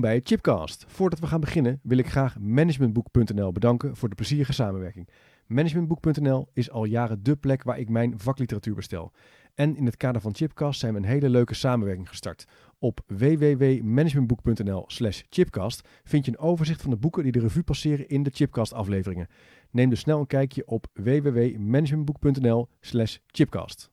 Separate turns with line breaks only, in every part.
Bij Chipcast. Voordat we gaan beginnen wil ik graag managementboek.nl bedanken voor de plezierige samenwerking. Managementboek.nl is al jaren dé plek waar ik mijn vakliteratuur bestel. En in het kader van Chipcast zijn we een hele leuke samenwerking gestart. Op www.managementboek.nl slash chipcast vind je een overzicht van de boeken die de revue passeren in de Chipcast afleveringen. Neem dus snel een kijkje op www.managementboek.nl slash chipcast.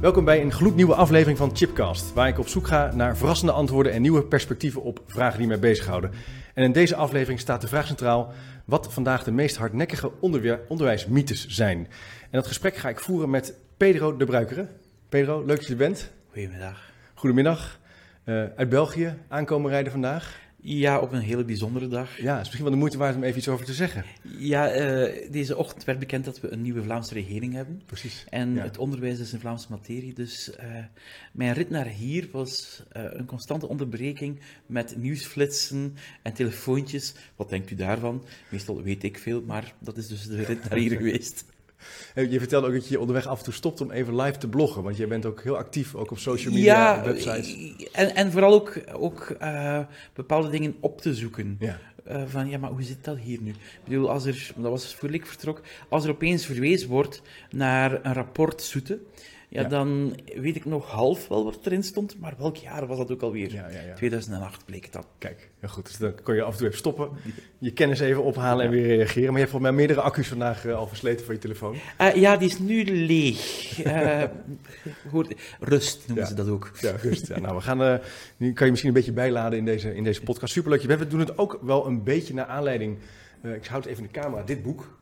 Welkom bij een gloednieuwe aflevering van Chipcast, waar ik op zoek ga naar verrassende antwoorden en nieuwe perspectieven op vragen die mij bezighouden. En in deze aflevering staat de vraag centraal wat vandaag de meest hardnekkige onderwijsmythes zijn. En dat gesprek ga ik voeren met Pedro de Bruikere. Pedro, leuk dat je er bent.
Goedemiddag.
Goedemiddag. Eh, uit België aankomen rijden vandaag.
Ja, op een hele bijzondere dag.
Ja, het is misschien wel de moeite waard om even iets over te zeggen.
Ja, eh, deze ochtend werd bekend dat we een nieuwe Vlaamse regering hebben.
Precies.
En
Ja.
het onderwijs is een Vlaamse materie, dus eh, mijn rit naar hier was eh, een constante onderbreking met nieuwsflitsen en telefoontjes. Wat denkt u daarvan? Meestal weet ik veel, maar dat is dus de rit naar hier geweest.
Je vertelde ook dat je onderweg af en toe stopt om even live te bloggen, want jij bent ook heel actief, ook op social media,
ja,
websites.
En, en vooral ook, ook eh, bepaalde dingen op te zoeken.
Ja.
Eh, van ja, maar hoe zit dat hier nu? Ik bedoel, als er, dat was voor ik vertrok, als er opeens verwezen wordt naar een rapport Soete, ja, dan weet ik nog half wel wat erin stond, maar welk jaar was dat ook alweer?
Ja, ja, ja.
2008 bleek het dan.
Kijk, heel goed. Dus dan kon je af en toe even stoppen, je kennis even ophalen en weer reageren. Maar je hebt volgens mij meerdere accu's vandaag eh, al versleten van je telefoon.
Eh, ja, die is nu leeg. Eh, goed, rust noemen ze dat ook.
Ja, rust. Ja, nou, we gaan, nu kan je misschien een beetje bijladen in deze, in deze podcast. Superleuk. We doen het ook wel een beetje naar aanleiding. ik houd even in de camera. Dit boek.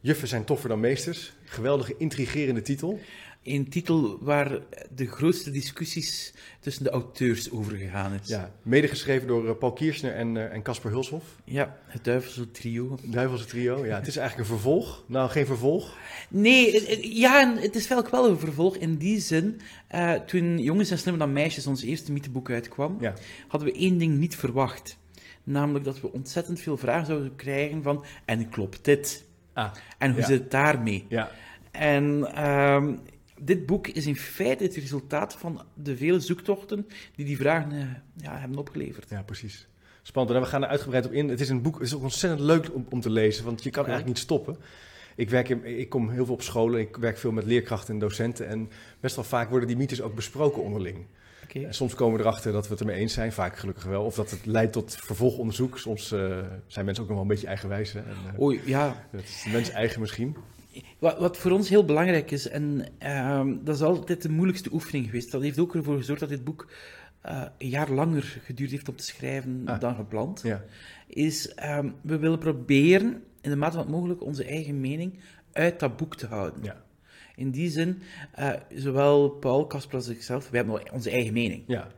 Juffen zijn toffer dan meesters. Geweldige, intrigerende titel.
Een titel waar de grootste discussies tussen de auteurs over gegaan is.
Ja, medegeschreven door eh, Paul Kiersner en eh, en Casper Hulshoff.
Ja, het duivelse trio.
Duivelse trio. Ja, het is eigenlijk een vervolg. Nou, geen vervolg.
Nee, het- het- ja, en het is wel wel een vervolg in die zin. eh, toen Jongens zijn slimmer dan meisjes, ons eerste mytheboek uitkwam,
Ja.
hadden we één ding niet verwacht. Namelijk dat we ontzettend veel vragen zouden krijgen van, en klopt dit?
Ah,
En hoe
Ja.
zit het daarmee?
ja.
En ehm, dit boek is in feite het resultaat van de vele zoektochten die die vragen eh, ja, hebben opgeleverd.
Ja, precies. Spannend. En we gaan er uitgebreid op in. Het is een boek, het is ook ontzettend leuk om, om te lezen, want je kan eigenlijk niet stoppen. Ik, werk in, ik kom heel veel op scholen, ik werk veel met leerkrachten en docenten en best wel vaak worden die mythes ook besproken onderling. En soms komen we erachter dat we het ermee eens zijn, vaak gelukkig wel. Of dat het leidt tot vervolgonderzoek. Soms eh, zijn mensen ook nog wel een beetje eigenwijs. Hè? En, eh,
Oei, ja,
dat is de mens eigen misschien.
Wat, wat voor ons heel belangrijk is, en ehm, dat is altijd de moeilijkste oefening geweest, dat heeft ook ervoor gezorgd dat dit boek eh, een jaar langer geduurd heeft om te schrijven
Ah.
dan gepland,
Ja.
is ehm, we willen proberen, in de mate van het mogelijk, onze eigen mening uit dat boek te houden.
Ja.
In die zin, eh, zowel Paul, Casper als ikzelf, we hebben onze eigen mening.
Ja.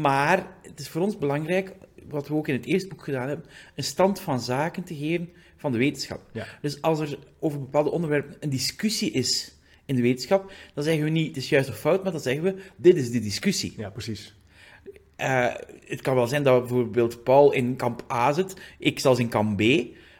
Maar het is voor ons belangrijk, wat we ook in het eerste boek gedaan hebben, een stand van zaken te geven van de wetenschap.
Ja.
Dus als er over bepaalde onderwerpen een discussie is in de wetenschap, dan zeggen we niet het is juist of fout, maar dan zeggen we dit is de discussie.
ja, precies.
Eh, het kan wel zijn dat bijvoorbeeld Paul in kamp A zit, ik zelfs in kamp B,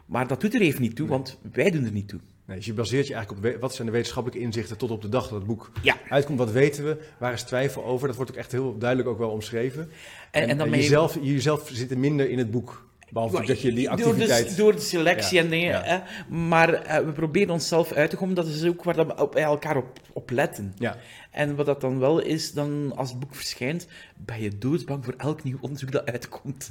maar dat doet er even niet toe, want wij doen er niet toe.
Nee, dus je baseert je eigenlijk op wat zijn de wetenschappelijke inzichten tot op de dag dat het boek
Ja.
uitkomt. Wat weten we? Waar is twijfel over? Dat wordt ook echt heel duidelijk ook wel omschreven.
En, en, dan ben je-
jezelf, jezelf zit er minder in het boek. Behalve dat je die
Door de,
activiteit...
door de selectie
Ja,
en dingen.
ja.
Hè? Maar eh, we proberen onszelf uit te komen. Dat is ook waar dat we op, bij elkaar op, op letten.
Ja,
En wat dat dan wel is, dan als het boek verschijnt, ben je doodsbang voor elk nieuw onderzoek dat uitkomt.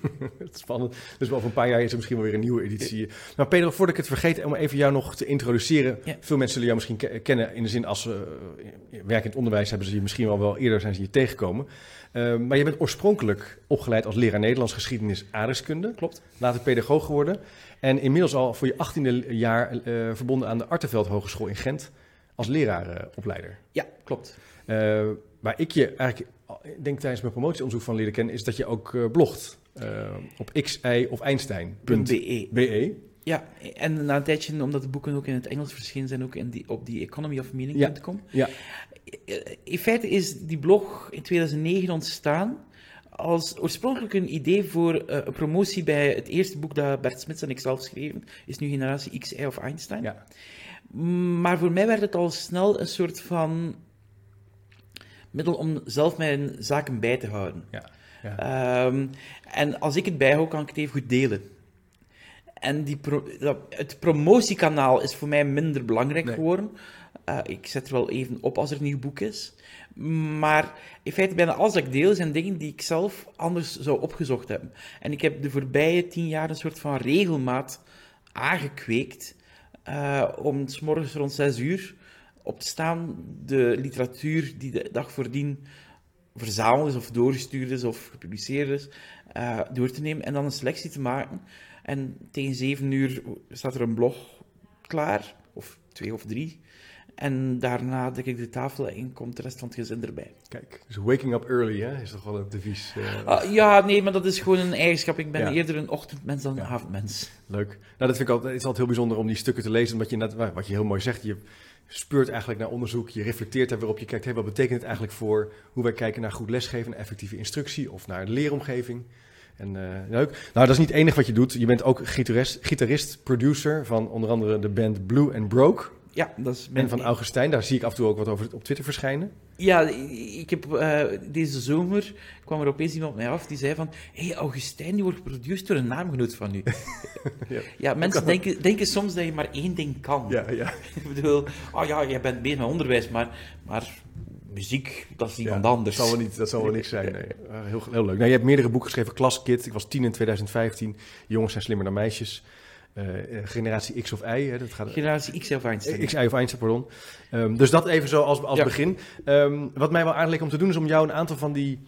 het is spannend. Dus over een paar jaar is er misschien wel weer een nieuwe editie. Maar Pedro, voordat ik het vergeet, om even jou nog te introduceren.
Ja.
Veel mensen zullen jou misschien ke- kennen in de zin als ze eh, werken in het onderwijs, hebben ze je misschien wel, wel eerder zijn ze je tegengekomen. Eh, maar je bent oorspronkelijk opgeleid als leraar Nederlands geschiedenis aardrijkskunde.
Klopt.
Later pedagoog geworden. En inmiddels al voor je achttiende jaar eh, verbonden aan de Arteveld Hogeschool in Gent als leraaropleider.
Ja, klopt.
Waar ik je eigenlijk, denk tijdens mijn promotieonderzoek van leren kennen, is dat je ook blogt op xi of einstein.be.
.be. Ja, en na een tijdje, omdat de boeken ook in het Engels verschenen zijn, ook in die, op die economyofmeaning.com.
Ja.
Eh, In feite is die blog in 2009 ontstaan als oorspronkelijk een idee voor eh, een promotie bij het eerste boek dat Bert Smits en ik zelf schreven, is nu Generatie X, Y of Einstein.
Ja.
Maar voor mij werd het al snel een soort van middel om zelf mijn zaken bij te houden.
Ja. Ja.
Ehm, en als ik het bijhoud, kan ik het even goed delen. En die pro- het promotiekanaal is voor mij minder belangrijk
Nee.
geworden. Eh, ik zet er wel even op als er een nieuw boek is. Maar in feite, bijna alles dat ik deel, zijn dingen die ik zelf anders zou opgezocht hebben. En ik heb de voorbije tien jaar een soort van regelmaat aangekweekt eh, om 's morgens rond zes uur op te staan, de literatuur die de dag voordien verzameld is of doorgestuurd is of gepubliceerd is, eh, door te nemen en dan een selectie te maken. En tegen zeven uur staat er een blog klaar, of twee of drie. En daarna dek ik de tafel en komt de rest van het gezin erbij.
Kijk, dus waking up early hè, is toch wel een devies. eh,
Ah, ja, nee, maar dat is gewoon een eigenschap. Ik ben
Ja.
eerder een ochtendmens dan een
Ja.
avondmens.
Leuk. Nou, dat vind ik altijd, het is altijd heel bijzonder om die stukken te lezen. Omdat je net, wat je heel mooi zegt, je speurt eigenlijk naar onderzoek. Je reflecteert daar weer op. Je kijkt, hey, wat betekent het eigenlijk voor hoe wij kijken naar goed lesgeven, en effectieve instructie of naar de leeromgeving. En eh, leuk. Nou, dat is niet het enige wat je doet. Je bent ook gitarist, gitarist, producer van onder andere de band Blue and Broke.
Ja, dat is
En van Augustijn, daar zie ik af en toe ook wat over op Twitter verschijnen.
Ja, ik heb eh, deze zomer kwam er opeens iemand op mij af die zei van hé, hey, Augustijn, die wordt geproduceerd door een naamgenoot van u.
Ja.
ja, mensen denken, denken soms dat je maar één ding kan.
Ja, ja.
Ik bedoel, oh ja, jij bent bezig met onderwijs, maar, maar muziek, dat is iemand
Ja,
anders.
Dat zal wel niet, dat zal wel niks zijn. Nee. Uh, Heel, heel leuk. Nou, je hebt meerdere boeken geschreven. Klaskid, ik was tien in 2015. Jongens zijn slimmer dan meisjes. Eh, eh, generatie X of Y. Hè, dat gaat,
Generatie X of Einstein.
X, Y of Einstein, pardon. Ehm, dus dat even zo als, als
Ja.
begin. Ehm, wat mij wel aardig om te doen, is om jou een aantal van die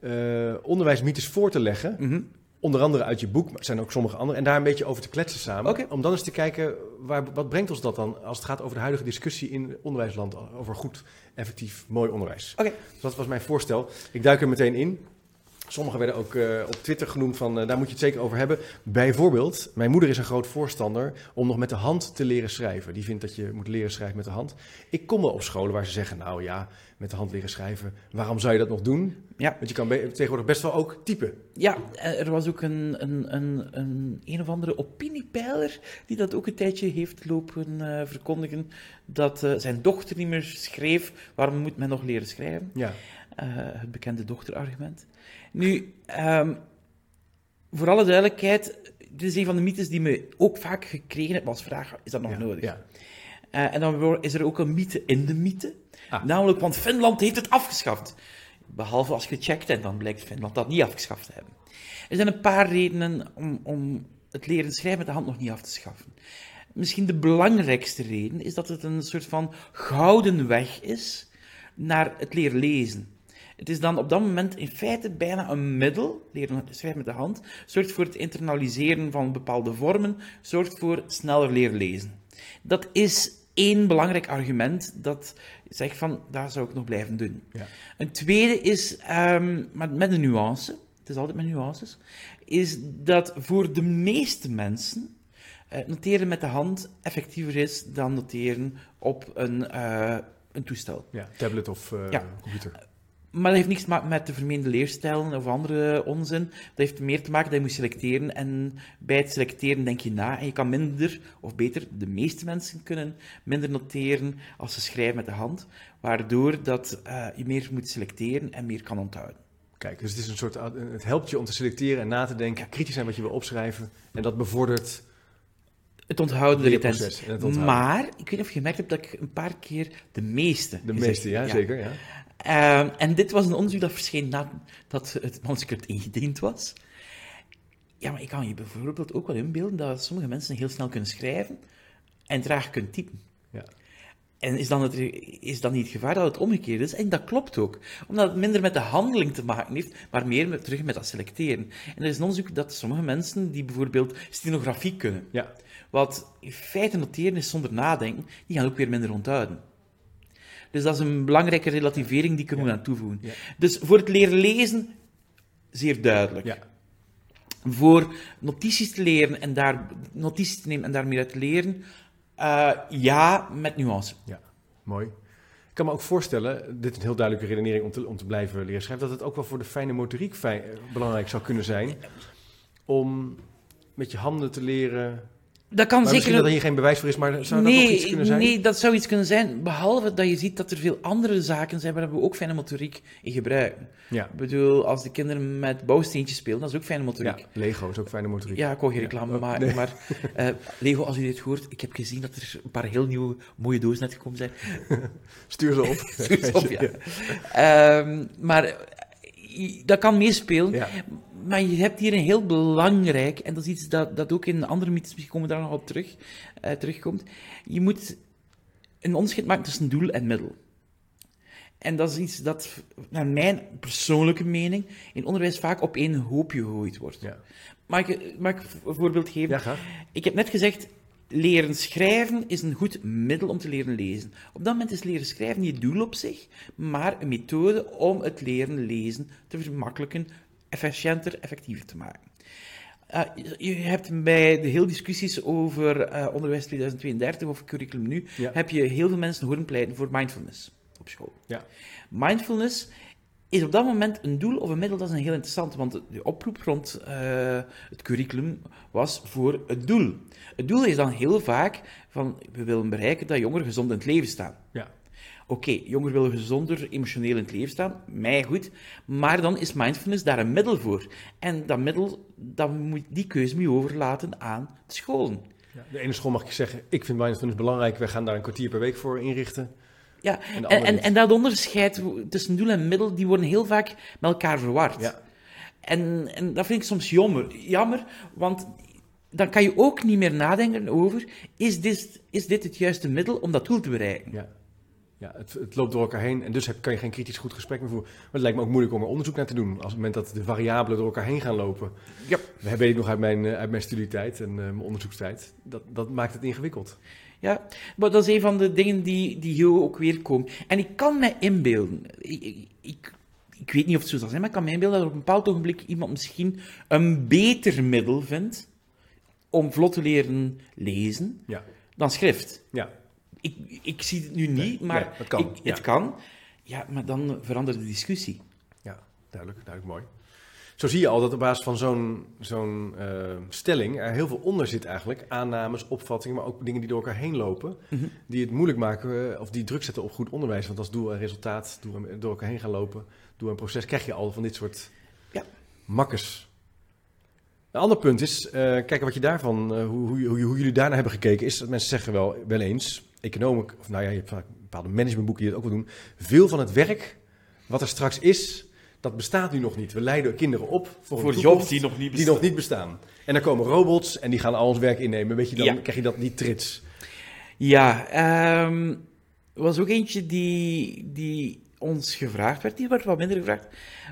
eh, onderwijsmythes voor te leggen.
Mhm.
Onder andere uit je boek, maar er zijn ook sommige andere. En daar een beetje over te kletsen samen. Om dan eens te kijken, waar, wat brengt ons dat dan als het gaat over de huidige discussie in onderwijsland. Over goed, effectief, mooi onderwijs.
Oké.
Dus dat was mijn voorstel. Ik duik er meteen in. Sommigen werden ook eh, op Twitter genoemd van, eh, daar moet je het zeker over hebben. Bijvoorbeeld, mijn moeder is een groot voorstander om nog met de hand te leren schrijven. Die vindt dat je moet leren schrijven met de hand. Ik kom wel op scholen waar ze zeggen, nou ja, met de hand leren schrijven, waarom zou je dat nog doen?
Ja.
Want je kan be- tegenwoordig best wel ook typen.
Ja, eh, er was ook een, een, een, een, een of andere opiniepeiler die dat ook een tijdje heeft lopen eh, verkondigen, dat zijn dochter niet meer schreef, waarom moet men nog leren schrijven?
Ja,
het bekende dochterargument. Nu, ehm, voor alle duidelijkheid, dit is een van de mythes die me ook vaak gekregen heb als vraag, is dat nog
ja,
nodig?
Ja.
Eh, en dan is er ook een mythe in de mythe.
Ah.
Namelijk, want Finland heeft het afgeschaft. Behalve als je checkt en dan blijkt Finland dat niet afgeschaft te hebben. Er zijn een paar redenen om, om het leren schrijven met de hand nog niet af te schaffen. Misschien de belangrijkste reden is dat het een soort van gouden weg is naar het leren lezen. Het is dan op dat moment in feite bijna een middel, leren schrijven met de hand, zorgt voor het internaliseren van bepaalde vormen, zorgt voor sneller leren lezen. Dat is één belangrijk argument dat zegt van, dat zou ik nog blijven doen.
Ja.
Een tweede is, ehm, maar met een nuance, het is altijd met nuances, is dat voor de meeste mensen eh, noteren met de hand effectiever is dan noteren op een, eh, een toestel.
ja, tablet of eh,
Ja.
computer.
Maar dat heeft niks te maken met de vermeende leerstijlen of andere onzin. Dat heeft meer te maken dat je moet selecteren. En bij het selecteren denk je na. En je kan minder, of beter, de meeste mensen kunnen minder noteren als ze schrijven met de hand. Waardoor dat, eh, je meer moet selecteren en meer kan onthouden.
Kijk, dus het, is een soort, het helpt je om te selecteren en na te denken, kritisch zijn wat je wil opschrijven. En dat bevordert
Het onthouden, de
Het
retentie. Maar, ik weet niet of je gemerkt hebt dat ik een paar keer de meeste
de meeste, ja, zeker. Ja.
Ehm, en dit was een onderzoek dat verscheen nadat het manuscript ingediend was. Ja, maar ik kan je bijvoorbeeld ook wel inbeelden dat sommige mensen heel snel kunnen schrijven en traag kunnen typen.
Ja.
En is dan, het, is dan niet het gevaar dat het omgekeerd is? En dat klopt ook. Omdat het minder met de handeling te maken heeft, maar meer met, terug met dat selecteren. En er is een onderzoek dat sommige mensen die bijvoorbeeld stenografie kunnen,
ja.
wat in feite noteren is zonder nadenken, die gaan ook weer minder onthouden. Dus dat is een belangrijke relativering die ik er moet aan toevoegen. Dus voor het leren lezen, zeer duidelijk. Voor notities te leren en daar notities te nemen en daarmee uit te leren, eh, ja, met nuance.
Ja, mooi. Ik kan me ook voorstellen, dit is een heel duidelijke redenering om te, om te blijven leren schrijven, dat het ook wel voor de fijne motoriek fijn, belangrijk zou kunnen zijn om met je handen te leren
Dat kan
Maar
zeker...
misschien dat er hier geen bewijs voor is, maar zou dat
nee,
nog iets kunnen zijn?
Nee, dat zou iets kunnen zijn. Behalve dat je ziet dat er veel andere zaken zijn waar we ook fijne motoriek in gebruiken.
Ja.
Ik bedoel, als de kinderen met bouwsteentjes spelen, dat is ook fijne motoriek.
ja, Lego is ook fijne motoriek.
Ja, ik wou geen reclame
Ja,
maken,
nee.
maar eh, Lego, als u dit hoort, ik heb gezien dat er een paar heel nieuwe mooie dozen net gekomen zijn.
Stuur ze op.
Stuur ze op, ja. Ehm, maar dat kan meespelen.
Ja.
Maar je hebt hier een heel belangrijk, en dat is iets dat, dat ook in andere mythes, misschien komen we daar nog op terug, eh, terugkomt. Je moet een onderscheid maken tussen doel en middel. En dat is iets dat, naar mijn persoonlijke mening, in onderwijs vaak op één hoopje gegooid wordt.
Ja.
Mag ik, mag ik een voorbeeld geven?
ja.
Ik heb net gezegd, leren schrijven is een goed middel om te leren lezen. Op dat moment is leren schrijven niet het doel op zich, maar een methode om het leren lezen te vermakkelijken, efficiënter, effectiever te maken. Uh, je hebt bij de hele discussies over uh, onderwijs 2032 of curriculum nu,
Ja.
heb je heel veel mensen horen pleiten voor mindfulness op school.
Ja.
Mindfulness is op dat moment een doel of een middel, dat is een heel interessant, want de oproep rond eh, het curriculum was voor het doel. Het doel is dan heel vaak van, we willen bereiken dat jongeren gezond in het leven staan.
Ja.
Oké, jongeren willen gezonder emotioneel in het leven staan, mij goed, maar dan is mindfulness daar een middel voor. En dat middel, dat moet, die keuze moet je overlaten aan de scholen.
Ja. De ene school mag je zeggen, ik vind mindfulness belangrijk, wij gaan daar een kwartier per week voor inrichten.
Ja,
En
en, en dat onderscheid tussen doel en middel, die worden heel vaak met elkaar verward.
Ja.
En, en dat vind ik soms jammer, jammer, want dan kan je ook niet meer nadenken over, is dit, is dit het juiste middel om dat doel te bereiken?
Ja. Ja, het, het loopt door elkaar heen en dus heb, kan je geen kritisch goed gesprek meer voeren. Maar het lijkt me ook moeilijk om er onderzoek naar te doen. Als het moment dat de variabelen door elkaar heen gaan lopen.
Ja.
Dat weet ik nog uit mijn, eh, uit mijn studietijd en eh, mijn onderzoekstijd. Dat, dat maakt het ingewikkeld.
Ja, maar dat is een van de dingen die, die hier ook weer komen. En ik kan me inbeelden, ik, ik, ik, weet niet of het zo zal zijn, maar ik kan me inbeelden dat op een bepaald ogenblik iemand misschien een beter middel vindt om vlot te leren lezen
Ja.
dan schrift.
Ja.
Ik, ik zie het nu niet, maar
nee, het kan,
ik- het
ja.
kan. Ja, maar dan verandert de discussie.
Ja, duidelijk, duidelijk mooi. Zo zie je al dat op basis van zo'n zo'n eh, stelling er heel veel onder zit eigenlijk. Aannames, opvattingen, maar ook dingen die door elkaar heen lopen.
Mhm.
Die het moeilijk maken eh, of die druk zetten op goed onderwijs. Want als doel en resultaat doel en- door elkaar heen gaan lopen, doel en proces, krijg je al van dit soort
Ja.
makkers. Een ander punt is, kijken wat je daarvan, hoe, hoe, hoe, hoe jullie daarnaar hebben gekeken, is dat mensen zeggen wel, wel eens, economen, of nou ja, je hebt vaak bepaalde managementboeken die dat ook wel doen, veel van het werk wat er straks is, dat bestaat nu nog niet. We leiden kinderen op voor,
jobs die nog niet
die
bestaan.
nog niet bestaan. En dan komen robots en die gaan al ons werk innemen. Weet je, dan
Ja.
krijg je dat niet trits.
Ja, ehm, er was ook eentje die, die ons gevraagd werd. Die werd wat minder gevraagd.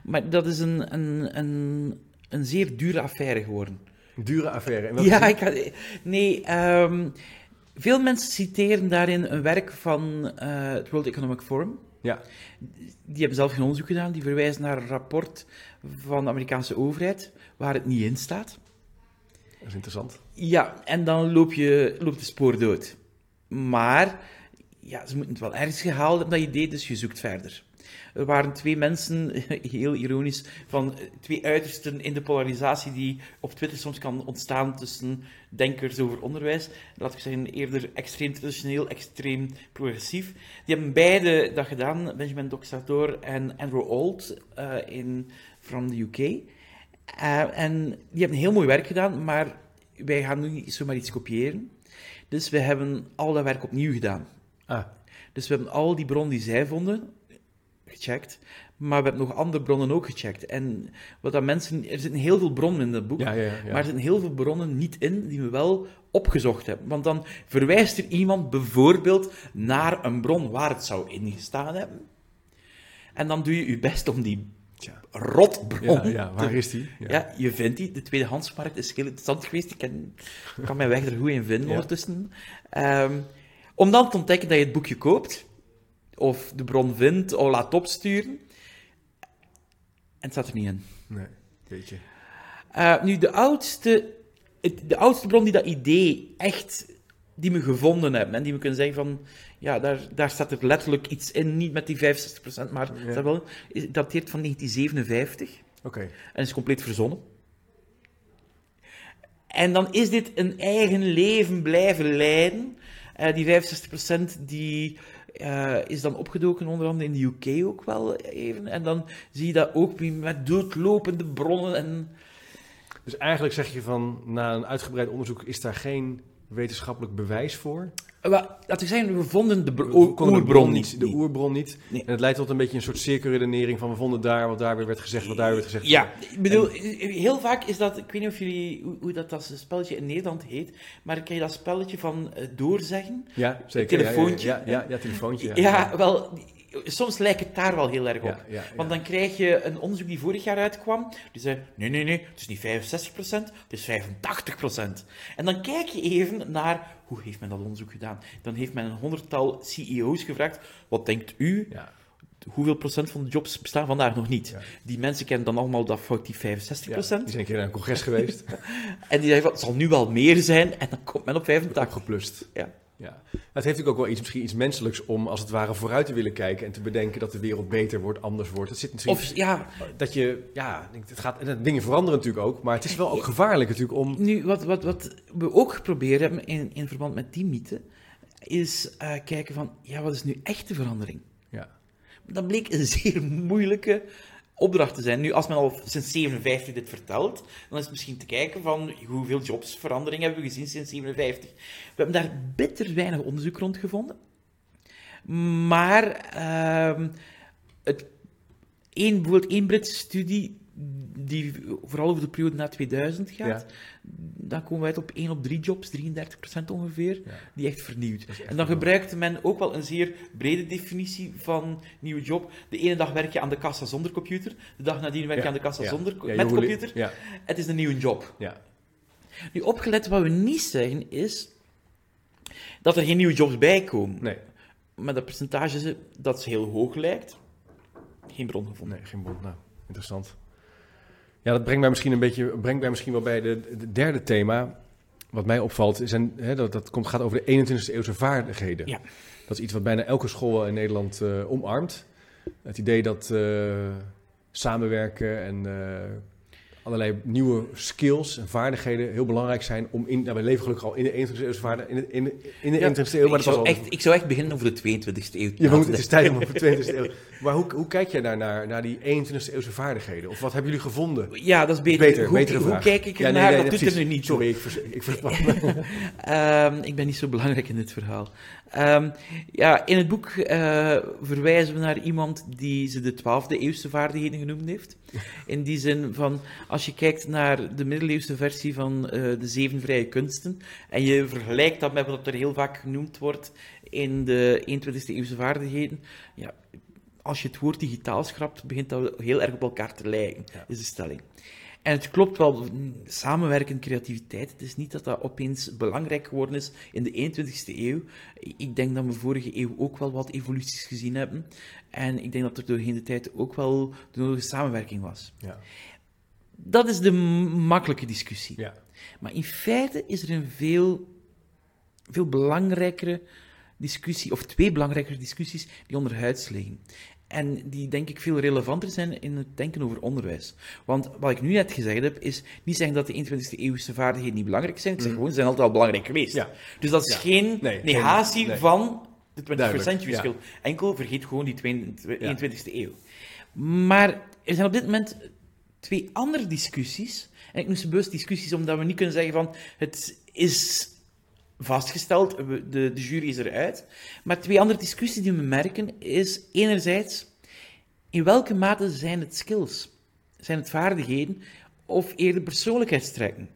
Maar dat is een, een, een, een zeer dure affaire geworden.
Dure affaire. En
Ja, ik had, nee. ehm, veel mensen citeren daarin een werk van eh, het World Economic Forum.
Ja.
Die hebben zelf geen onderzoek gedaan. Die verwijzen naar een rapport van de Amerikaanse overheid waar het niet in staat.
dat is interessant.
Ja, en dan loop je loopt de spoor dood. Maar ja, ze moeten het wel ergens gehaald hebben, dat idee, dus je zoekt verder. Er waren twee mensen, heel ironisch, van twee uitersten in de polarisatie die op Twitter soms kan ontstaan tussen denkers over onderwijs. Laat ik zeggen, eerder extreem traditioneel, extreem progressief. Die hebben beide dat gedaan, Benjamin Doxator en Andrew Old eh, in, from the UK. Eh, en die hebben heel mooi werk gedaan, maar wij gaan nu niet zomaar iets kopiëren. Dus we hebben al dat werk opnieuw gedaan.
Ah,
Dus we hebben al die bronnen die zij vonden gecheckt, maar we hebben nog andere bronnen ook gecheckt. En wat dat mensen, er zitten heel veel bronnen in dat boek,
ja, ja, ja.
maar er zitten heel veel bronnen niet in die we wel opgezocht hebben. Want dan verwijst er iemand bijvoorbeeld naar een bron waar het zou ingestaan hebben. En dan doe je je best om die rotbron
Ja, ja, waar is die? Ja.
ja. je vindt die. De tweedehandsmarkt is heel interessant geweest. Ik kan, kan mijn weg er goed in vinden ondertussen. Ehm, om dan te ontdekken dat je het boekje koopt, of de bron vindt, of laat opsturen. En het staat er niet in.
Nee, weet je.
Eh, nu, de oudste, het- de oudste bron die dat idee echt die me gevonden hebben en die me kunnen zeggen van, ja, daar, daar staat er letterlijk iets in, niet met die 65%, maar
Ja.
dat wel, is- dateert van 1957
Oké.
en is compleet verzonnen. En dan is dit een eigen leven blijven leiden. Eh, die 65% die, eh, is dan opgedoken, onder andere in de UK ook wel even. En dan zie je dat ook met doodlopende bronnen en...
Dus eigenlijk zeg je van, na een uitgebreid onderzoek is daar geen wetenschappelijk bewijs voor.
Laten we zeggen, we vonden de br-
We
o-
konden de
oerbron
bron
niet.
De oerbron niet.
Nee.
En het leidt tot een beetje een soort cirkelredenering van we vonden daar wat daar weer werd gezegd, wat daar werd gezegd.
Ja, ik bedoel, heel vaak is dat, ik weet niet of jullie, hoe, hoe dat, dat spelletje in Nederland heet, maar ken je dat spelletje van eh, doorzeggen.
Ja, zeker.
Telefoontje.
Ja, ja, ja, ja, telefoontje.
Ja, wel, soms lijkt het daar wel heel erg op.
Ja, ja, ja.
Want dan krijg je een onderzoek die vorig jaar uitkwam. Die zei, nee, nee, nee, het is niet 65%, het is 85%. En dan kijk je even naar, hoe heeft men dat onderzoek gedaan? Dan heeft men een honderdtal CEO's gevraagd, wat denkt u,
Ja,
hoeveel procent van de jobs bestaan vandaag nog niet?
Ja.
Die mensen kennen dan allemaal dat fout die 65%.
ja, die zijn een keer naar een congres geweest.
En die zeggen, van, het zal nu wel meer zijn, en dan komt men op 85.
Opgeplust.
Ja.
Ja. Het heeft natuurlijk ook wel iets, misschien iets menselijks om als het ware vooruit te willen kijken en te bedenken dat de wereld beter wordt, anders wordt. Het zit misschien
Of ja,
dat je, ja, het gaat, en dingen veranderen natuurlijk ook, maar het is wel ook gevaarlijk natuurlijk om.
Nu, wat, wat, wat we ook geprobeerd hebben in, in verband met die mythe, is eh, kijken van, ja, wat is nu echte verandering?
Ja,
Dat bleek een zeer moeilijke opdracht te zijn. Nu, als men al sinds 57 dit vertelt, dan is het misschien te kijken van hoeveel jobsverandering hebben we gezien sinds 57. We hebben daar bitter weinig onderzoek rond gevonden. Maar ehm, het, één, bijvoorbeeld één Britse studie, die vooral over de periode na 2000 gaat,
Ja.
dan komen we uit op 1 op 3 jobs, 33% ongeveer,
Ja.
die echt vernieuwd.
is echt
en dan
wel-
gebruikte men ook wel een zeer brede definitie van nieuwe job. De ene dag werk je aan de kassa zonder computer, de dag nadien werk je
Ja.
aan de kassa zonder, met computer. Het is een nieuwe job.
ja,
Nu, opgelet wat we niet zeggen is dat er geen nieuwe jobs bij komen.
nee,
Maar dat percentage dat heel hoog lijkt, geen bron gevonden.
nee, geen bond. Nou, interessant. Ja, dat brengt mij misschien een beetje, brengt mij misschien wel bij de, de derde thema. Wat mij opvalt, zijn, hè, dat, dat komt, gaat over de 21e eeuwse vaardigheden.
Ja.
Dat is iets wat bijna elke school in Nederland eh, omarmt. Het idee dat eh, samenwerken en eh, allerlei nieuwe skills en vaardigheden heel belangrijk zijn om in. Nou, we leven gelukkig al in de 21e eeuwse vaardigheden. In de, in de, in de
Ja,
21e eeuw, maar
ik, zou echt, ik zou echt beginnen over de 22e eeuw.
Ja, maar goed, het is tijd om op de 22e eeuw. Maar hoe, hoe kijk jij daar naar, naar die 21e eeuwse vaardigheden? Of wat hebben jullie gevonden?
Ja, dat is beter.
Beter,
hoe,
betere
hoe
vraag.
kijk ik
Ja,
ernaar?
nee, nee,
dat doet er nu niet toe.
Sorry, ik, vers, ik.
Ehm, ik ben niet zo belangrijk in dit verhaal. Ehm, ja, in het boek eh, verwijzen we naar iemand die ze de 12e eeuwse vaardigheden genoemd heeft. In die zin van, als je kijkt naar de middeleeuwse versie van eh, de zeven vrije kunsten, en je vergelijkt dat met wat er heel vaak genoemd wordt in de 21e eeuwse vaardigheden, ja, als je het woord digitaal schrapt, begint dat heel erg op elkaar te lijken,
Ja.
is de stelling. En het klopt wel, samenwerken, creativiteit. Het is niet dat dat opeens belangrijk geworden is in de 21ste eeuw. Ik denk dat we vorige eeuw ook wel wat evoluties gezien hebben. En ik denk dat er doorheen de tijd ook wel de nodige samenwerking was.
Ja,
Dat is de makkelijke discussie.
ja.
Maar in feite is er een veel, veel belangrijkere discussie, of twee belangrijkere discussies, die onderhuids liggen. En die denk ik veel relevanter zijn in het denken over onderwijs. Want wat ik nu net gezegd heb, is niet zeggen dat de 21e eeuwse vaardigheden niet belangrijk zijn. Ik zeg gewoon, ze zijn altijd al belangrijk geweest.
Ja.
Dus dat is
Ja.
geen
Nee,
negatie
nee.
van de 21st
Duidelijk,
century
ja.
skill. Enkel vergeet gewoon die 22e eeuw. Maar er zijn op dit moment twee andere discussies. En ik noem ze bewust discussies, omdat we niet kunnen zeggen van het is vastgesteld, de, de jury is eruit. Maar twee andere discussies die we merken is enerzijds in welke mate zijn het skills, zijn het vaardigheden of eerder persoonlijkheidstrekken?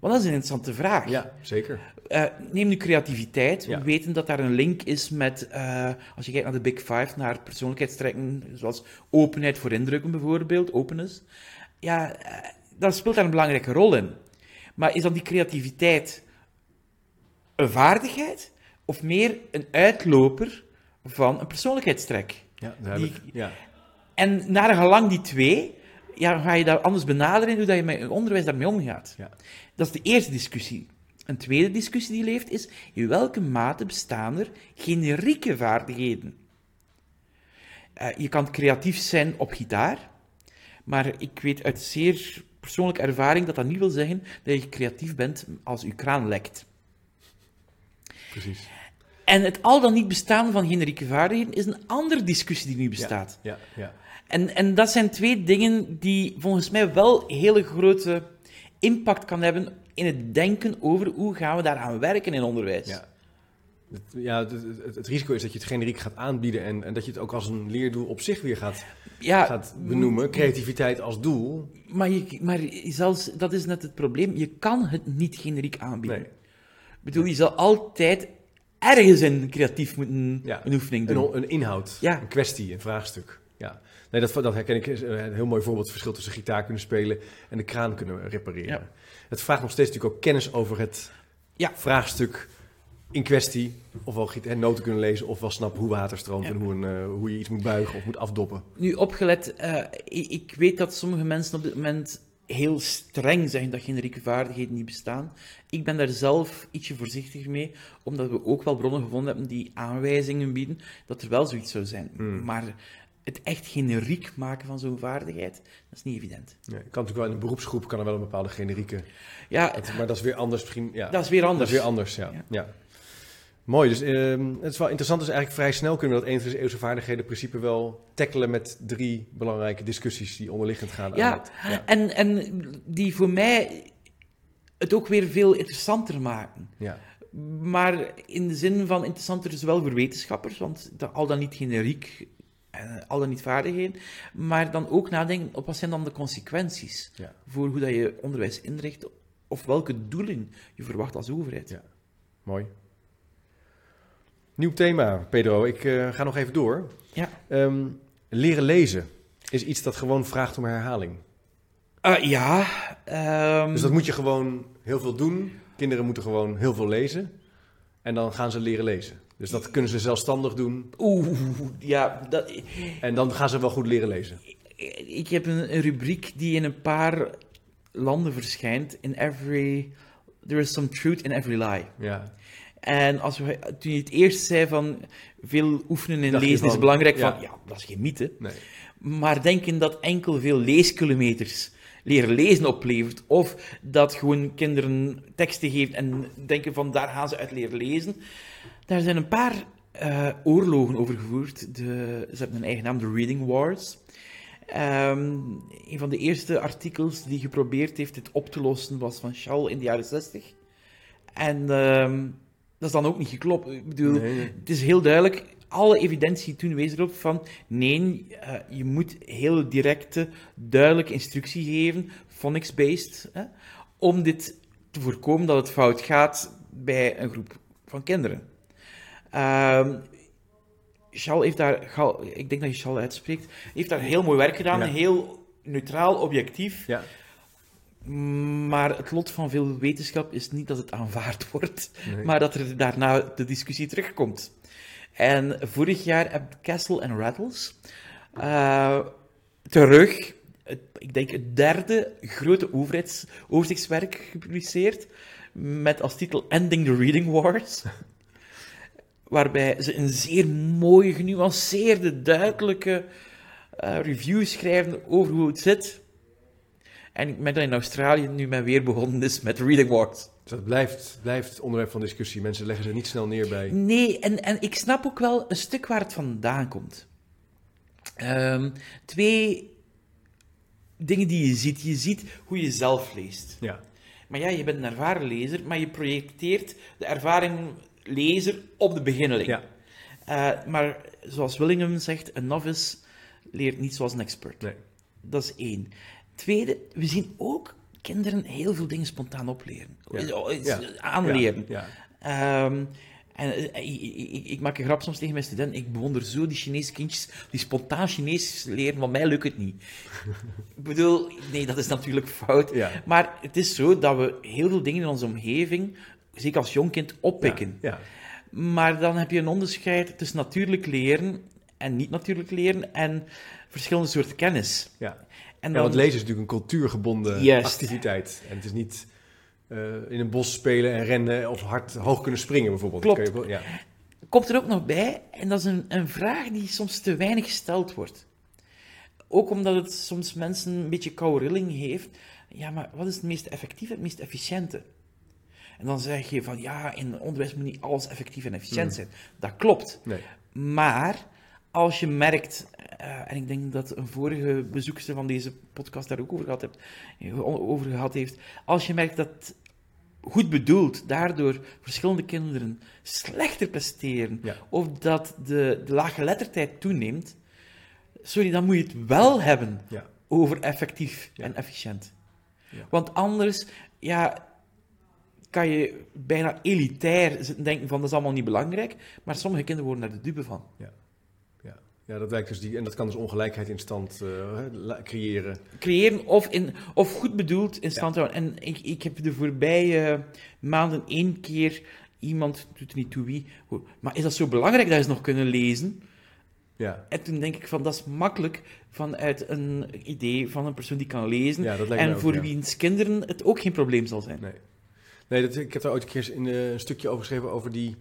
Want dat is een interessante vraag.
ja zeker.
Eh, neem nu creativiteit.
Ja.
We weten dat daar een link is met, eh, als je kijkt naar de Big Five, naar persoonlijkheidstrekken, zoals openheid voor indrukken bijvoorbeeld, openness. Ja, dat speelt daar een belangrijke rol in. Maar is dan die creativiteit een vaardigheid of meer een uitloper van een persoonlijkheidstrek?
Ja, duidelijk. Ja.
En naar gelang die twee, ja, ga je daar anders benaderen hoe dat je met je onderwijs daarmee omgaat.
Ja.
Dat is de eerste discussie. Een tweede discussie die leeft is, in welke mate bestaan er generieke vaardigheden? Uh, je kan creatief zijn op gitaar, maar ik weet uit zeer persoonlijke ervaring dat dat niet wil zeggen dat je creatief bent als je kraan lekt.
Precies.
En het al dan niet bestaan van generieke vaardigheden is een andere discussie die nu bestaat.
Ja, ja,
En, en dat zijn twee dingen die volgens mij wel hele grote impact kan hebben in het denken over hoe gaan we daaraan werken in onderwijs.
Ja. Het, ja, het, het, risico is dat je het generiek gaat aanbieden en, en dat je het ook als een leerdoel op zich weer gaat,
ja,
gaat benoemen. Creativiteit als doel.
Maar, je, maar zelfs, dat is net het probleem, je kan het niet generiek aanbieden.
Nee.
Ik bedoel, je zal altijd ergens een creatief moeten
Ja.
een oefening doen.
Een, een inhoud,
Ja.
een kwestie, een vraagstuk. Ja. Nee, dat, dat herken ik. Een heel mooi voorbeeld. Het verschil tussen gitaar kunnen spelen en de kraan kunnen repareren.
Ja.
Het vraagt nog steeds natuurlijk ook kennis over het
Ja.
vraagstuk in kwestie. Ofwel hè, noten kunnen lezen, ofwel snappen hoe water stroomt en hoe, een, eh, hoe je iets moet buigen of moet afdoppen.
Nu, opgelet, eh, ik, ik weet dat sommige mensen op dit moment heel streng zeggen dat generieke vaardigheden niet bestaan. Ik ben daar zelf ietsje voorzichtig mee, omdat we ook wel bronnen gevonden hebben die aanwijzingen bieden dat er wel zoiets zou zijn.
Hmm.
Maar het echt generiek maken van zo'n vaardigheid, dat is niet evident.
Nee, kan natuurlijk wel in een beroepsgroep kan er wel een bepaalde generieke.
Ja,
het- maar dat is weer anders misschien. Ja.
dat is weer
Dat
anders.
is weer anders, ja.
Ja.
ja. Mooi, dus ehm, het is wel interessant. Dus eigenlijk vrij snel kunnen we dat 21e eeuwse vaardigheden principe wel tackelen met drie belangrijke discussies die onderliggend gaan. aan
Ja,
het- ja.
En, en die voor mij het ook weer veel interessanter maken.
ja.
Maar in de zin van interessanter zowel voor wetenschappers, want al dan niet generiek, eh, al dan niet vaardigheden, maar dan ook nadenken op wat zijn dan de consequenties
Ja.
voor hoe dat je onderwijs inricht, of welke doelen je verwacht als overheid.
Ja. Mooi. Nieuw thema, Pedro. Ik eh, ga nog even door.
Ja.
Ehm, leren lezen is iets dat gewoon vraagt om herhaling.
Eh, ja, ehm,
Dus dat moet je gewoon heel veel doen. Kinderen moeten gewoon heel veel lezen. En dan gaan ze leren lezen. Dus dat kunnen ze zelfstandig doen.
Oeh, ja, dat,
En dan gaan ze wel goed leren lezen.
ik heb een, een rubriek die in een paar landen verschijnt. In every, there is some truth in every lie.
Ja.
En als we, toen je het eerst zei van veel oefenen en lezen is belangrijk,
ja.
van ja, dat is geen mythe.
Nee.
Maar denken dat enkel veel leeskilometers leren lezen oplevert, of dat gewoon kinderen teksten geeft en denken van daar gaan ze uit leren lezen. Daar zijn een paar eh, oorlogen over gevoerd. De, ze hebben een eigen naam, de Reading Wars. Ehm, een van de eerste artikels die geprobeerd heeft dit op te lossen was van Schall in de jaren 60. En ehm, dat is dan ook niet geklopt. Ik bedoel,
Nee,
het is heel duidelijk, alle evidentie toen wees erop van nee, eh, je moet heel directe, duidelijke instructie geven, phonics-based, om dit te voorkomen dat het fout gaat bij een groep van kinderen. Ehm Schal heeft daar, ik denk dat je Schal uitspreekt, heeft daar heel mooi werk gedaan,
Ja.
heel neutraal, objectief.
Ja.
Maar het lot van veel wetenschap is niet dat het aanvaard wordt,
Nee.
maar dat er daarna de discussie terugkomt. En vorig jaar heb Castle en Rattles eh, terug, het, ik denk het derde grote overzichtswerk gepubliceerd, met als titel Ending the Reading Wars. Waarbij ze een zeer mooie, genuanceerde, duidelijke eh, review schrijven over hoe het zit. En ik merk dat in Australië nu men weer begonnen is met Reading.
Dus dat blijft, blijft onderwerp van discussie. Mensen leggen ze niet snel neer bij.
Nee, en, en ik snap ook wel een stuk waar het vandaan komt. Ehm, twee dingen die je ziet. Je ziet hoe je zelf leest.
Ja.
Maar ja, je bent een ervaren lezer, maar je projecteert de ervaring lezer op de beginneling.
Ja.
Eh, maar zoals Willingham zegt, een novice leert niet zoals een expert.
Nee.
Dat is één. Tweede, we zien ook kinderen heel veel dingen spontaan opleren.
Ja. Ja.
Aanleren.
Ja.
Ehm, en eh, ik, ik, maak een grap soms tegen mijn studenten. Ik bewonder zo die Chinese kindjes die spontaan Chinees leren, want mij lukt het niet. ik bedoel, nee, dat is natuurlijk fout.
Ja.
Maar het is zo dat we heel veel dingen in onze omgeving, zeker als jong kind, oppikken.
Ja.
Maar dan heb je een onderscheid tussen natuurlijk leren en niet natuurlijk leren en verschillende soorten kennis.
Ja.
En
Ja,
dan,
want lezen is natuurlijk een cultuurgebonden activiteit. En het is niet eh, in een bos spelen en rennen of hard hoog kunnen springen bijvoorbeeld.
Klopt.
Je ja.
Komt er ook nog bij, en dat is een, een vraag die soms te weinig gesteld wordt. Ook omdat het soms mensen een beetje koude rilling heeft. Ja, maar wat is het meest effectieve, het meest efficiënte? En dan zeg je van, ja, in onderwijs moet niet alles effectief en efficiënt zijn. Dat klopt.
Nee.
Maar als je merkt, eh, en ik denk dat een vorige bezoekster van deze podcast daar ook over gehad, hebt, over gehad heeft, als je merkt dat goed bedoeld daardoor verschillende kinderen slechter presteren,
Ja.
of dat de, de laaggeletterdheid toeneemt, sorry, dan moet je het wel hebben
Ja.
over effectief
Ja.
en efficiënt. Want anders, ja, kan je bijna elitair denken van dat is allemaal niet belangrijk, maar sommige kinderen worden daar de dupe van.
Ja. Ja, dat lijkt dus die, en dat kan dus ongelijkheid in stand eh, creëren.
creëren of, in, of goed bedoeld in stand houden. En ik, ik heb de voorbije maanden één keer iemand, doet er niet toe wie, maar is dat zo belangrijk dat ze nog kunnen lezen?
Ja,
En toen denk ik van, dat is makkelijk vanuit een idee van een persoon die kan lezen.
ja dat lijkt mij
en
ook,
voor
ja.
wiens kinderen het ook geen probleem zal zijn.
Nee, nee dat, ik heb daar ooit een keer in, eh, een stukje over geschreven over die,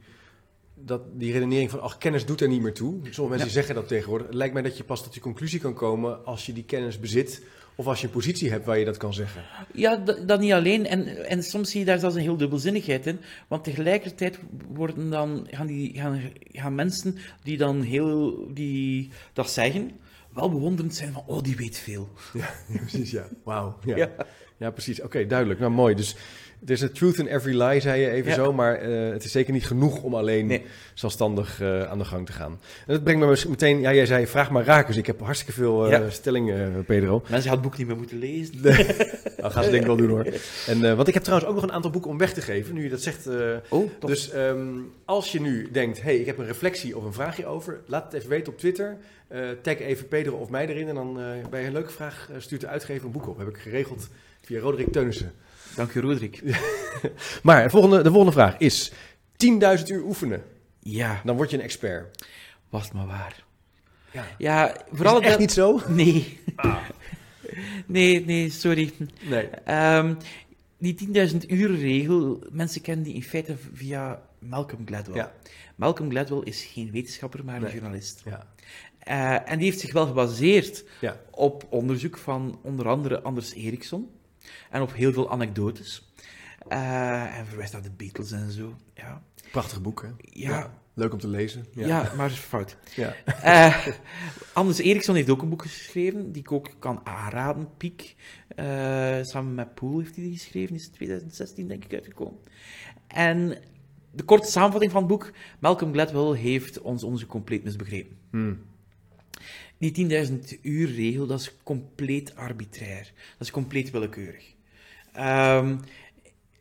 dat, die redenering van, ach, kennis doet er niet meer toe. Sommige mensen
Ja.
zeggen dat tegenwoordig. Het lijkt mij dat je pas tot die conclusie kan komen als je die kennis bezit of als je een positie hebt waar je dat kan zeggen.
Ja, dat, niet alleen. En, en soms zie je daar zelfs een heel dubbelzinnigheid in. Want tegelijkertijd worden dan, gaan, die, gaan, gaan mensen die dan heel, die dat zeggen, wel bewonderend zijn van, oh, die weet veel.
Ja, precies, ja. Wauw. Ja.
Ja.
Ja, precies. Oké, duidelijk. Nou, mooi. Dus er is a truth in every lie, zei je even
Ja.
zo. Maar eh, het is zeker niet genoeg om alleen
Nee.
zelfstandig eh, aan de gang te gaan. En dat brengt me meteen... Ja, jij zei vraag maar raken. Dus ik heb hartstikke veel eh,
Ja.
stellingen, eh, Pedro.
Mensen hadden het boek niet meer moeten lezen.
Dat gaan ze denk ik wel doen, hoor. En, eh, want ik heb trouwens ook nog een aantal boeken om weg te geven. Nu je dat zegt... eh,
Oh,
dus ehm, als je nu denkt, hey, ik heb een reflectie of een vraagje over, laat het even weten op Twitter. Eh, tag even Pedro of mij erin en dan eh, bij een leuke vraag eh, stuurt de uitgever een boek op. Heb ik geregeld via Roderick Teunissen.
Dank je, Roderick.
Maar de volgende, de volgende vraag is 10.000 uur oefenen.
Ja,
Dan word je een expert.
was het maar waar.
Ja.
Ja,
Is
vooral
het echt niet zo?
Nee. Nee, nee, sorry.
Nee.
Ehm, die 10.000 uur regel, mensen kennen die in feite via Malcolm Gladwell.
Ja.
Malcolm Gladwell is geen wetenschapper, maar een
Nee.
journalist.
Ja.
Eh, en die heeft zich wel gebaseerd
Ja.
op onderzoek van onder andere Anders Eriksson en op heel veel anekdotes. Eh, en verwijst naar de Beatles en zo. Ja,
Prachtig boek, hè?
ja,
Leuk om te lezen.
ja. maar fout.
Ja.
Eh, Anders Eriksson heeft ook een boek geschreven, die ik ook kan aanraden, Piek. Eh, samen met Poel heeft hij die geschreven, is in 2016 denk ik uitgekomen. En de korte samenvatting van het boek, Malcolm Gladwell heeft ons onderzoek compleet misbegrepen.
Hmm.
Die 10.000 uur regel, dat is compleet arbitrair. Dat is compleet willekeurig. Ehm,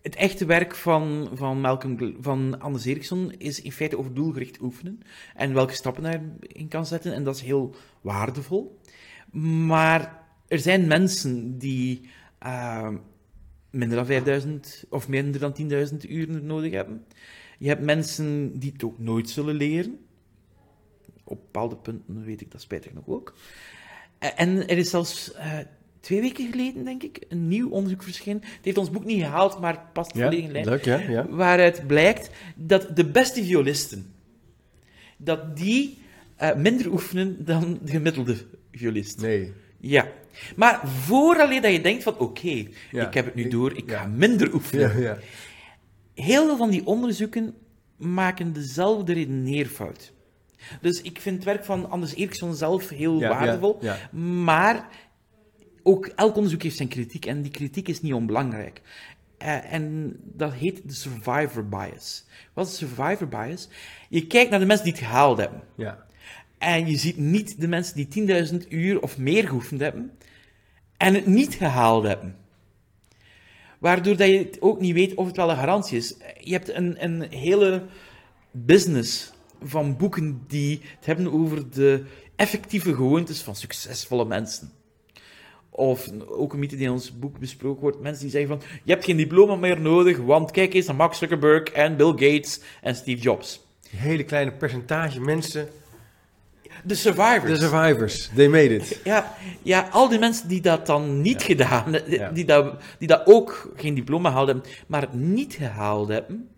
het echte werk van, van, Malcolm, van Anders Eriksson is in feite over doelgericht oefenen en welke stappen daarin kan zetten. En dat is heel waardevol. Maar er zijn mensen die ehm, minder dan 5000 of minder dan 10.000 uren nodig hebben. Je hebt mensen die het ook nooit zullen leren. Op bepaalde punten weet ik dat spijtig nog ook. En er is zelfs eh, twee weken geleden, denk ik, een nieuw onderzoek verschenen. Het heeft ons boek niet gehaald, maar het past
Ja,
volledig in lijn.
leuk, ja. ja.
Waaruit blijkt dat de beste violisten, dat die eh, minder oefenen dan de gemiddelde violist.
Nee.
Ja. Maar vooraleer dat je denkt van, oké,
Ja.
ik heb het nu
Ik-
door, ik ga minder oefenen.
Ja, ja.
Heel veel van die onderzoeken maken dezelfde redeneerfout. Dus ik vind het werk van Anders Eriksson zelf heel waardevol. Maar ook elk onderzoek heeft zijn kritiek en die kritiek is niet onbelangrijk. Eh, en dat heet de survivor bias. Wat is survivor bias? Je kijkt naar de mensen die het gehaald hebben.
Ja.
En je ziet niet de mensen die 10.000 uur of meer geoefend hebben en het niet gehaald hebben. Waardoor dat je het ook niet weet of het wel een garantie is. Je hebt een, een hele business van boeken die het hebben over de effectieve gewoontes van succesvolle mensen. Of ook een mythe die in ons boek besproken wordt. Mensen die zeggen van, je hebt geen diploma meer nodig, want kijk eens naar Mark Zuckerberg en Bill Gates en Steve Jobs.
Een hele kleine percentage mensen.
De Survivors.
De survivors, they made it.
Ja, ja, al die mensen die dat dan niet gedaan hebben,
Ja.
die, dat, die dat ook geen diploma gehaald hebben, maar het niet gehaald hebben.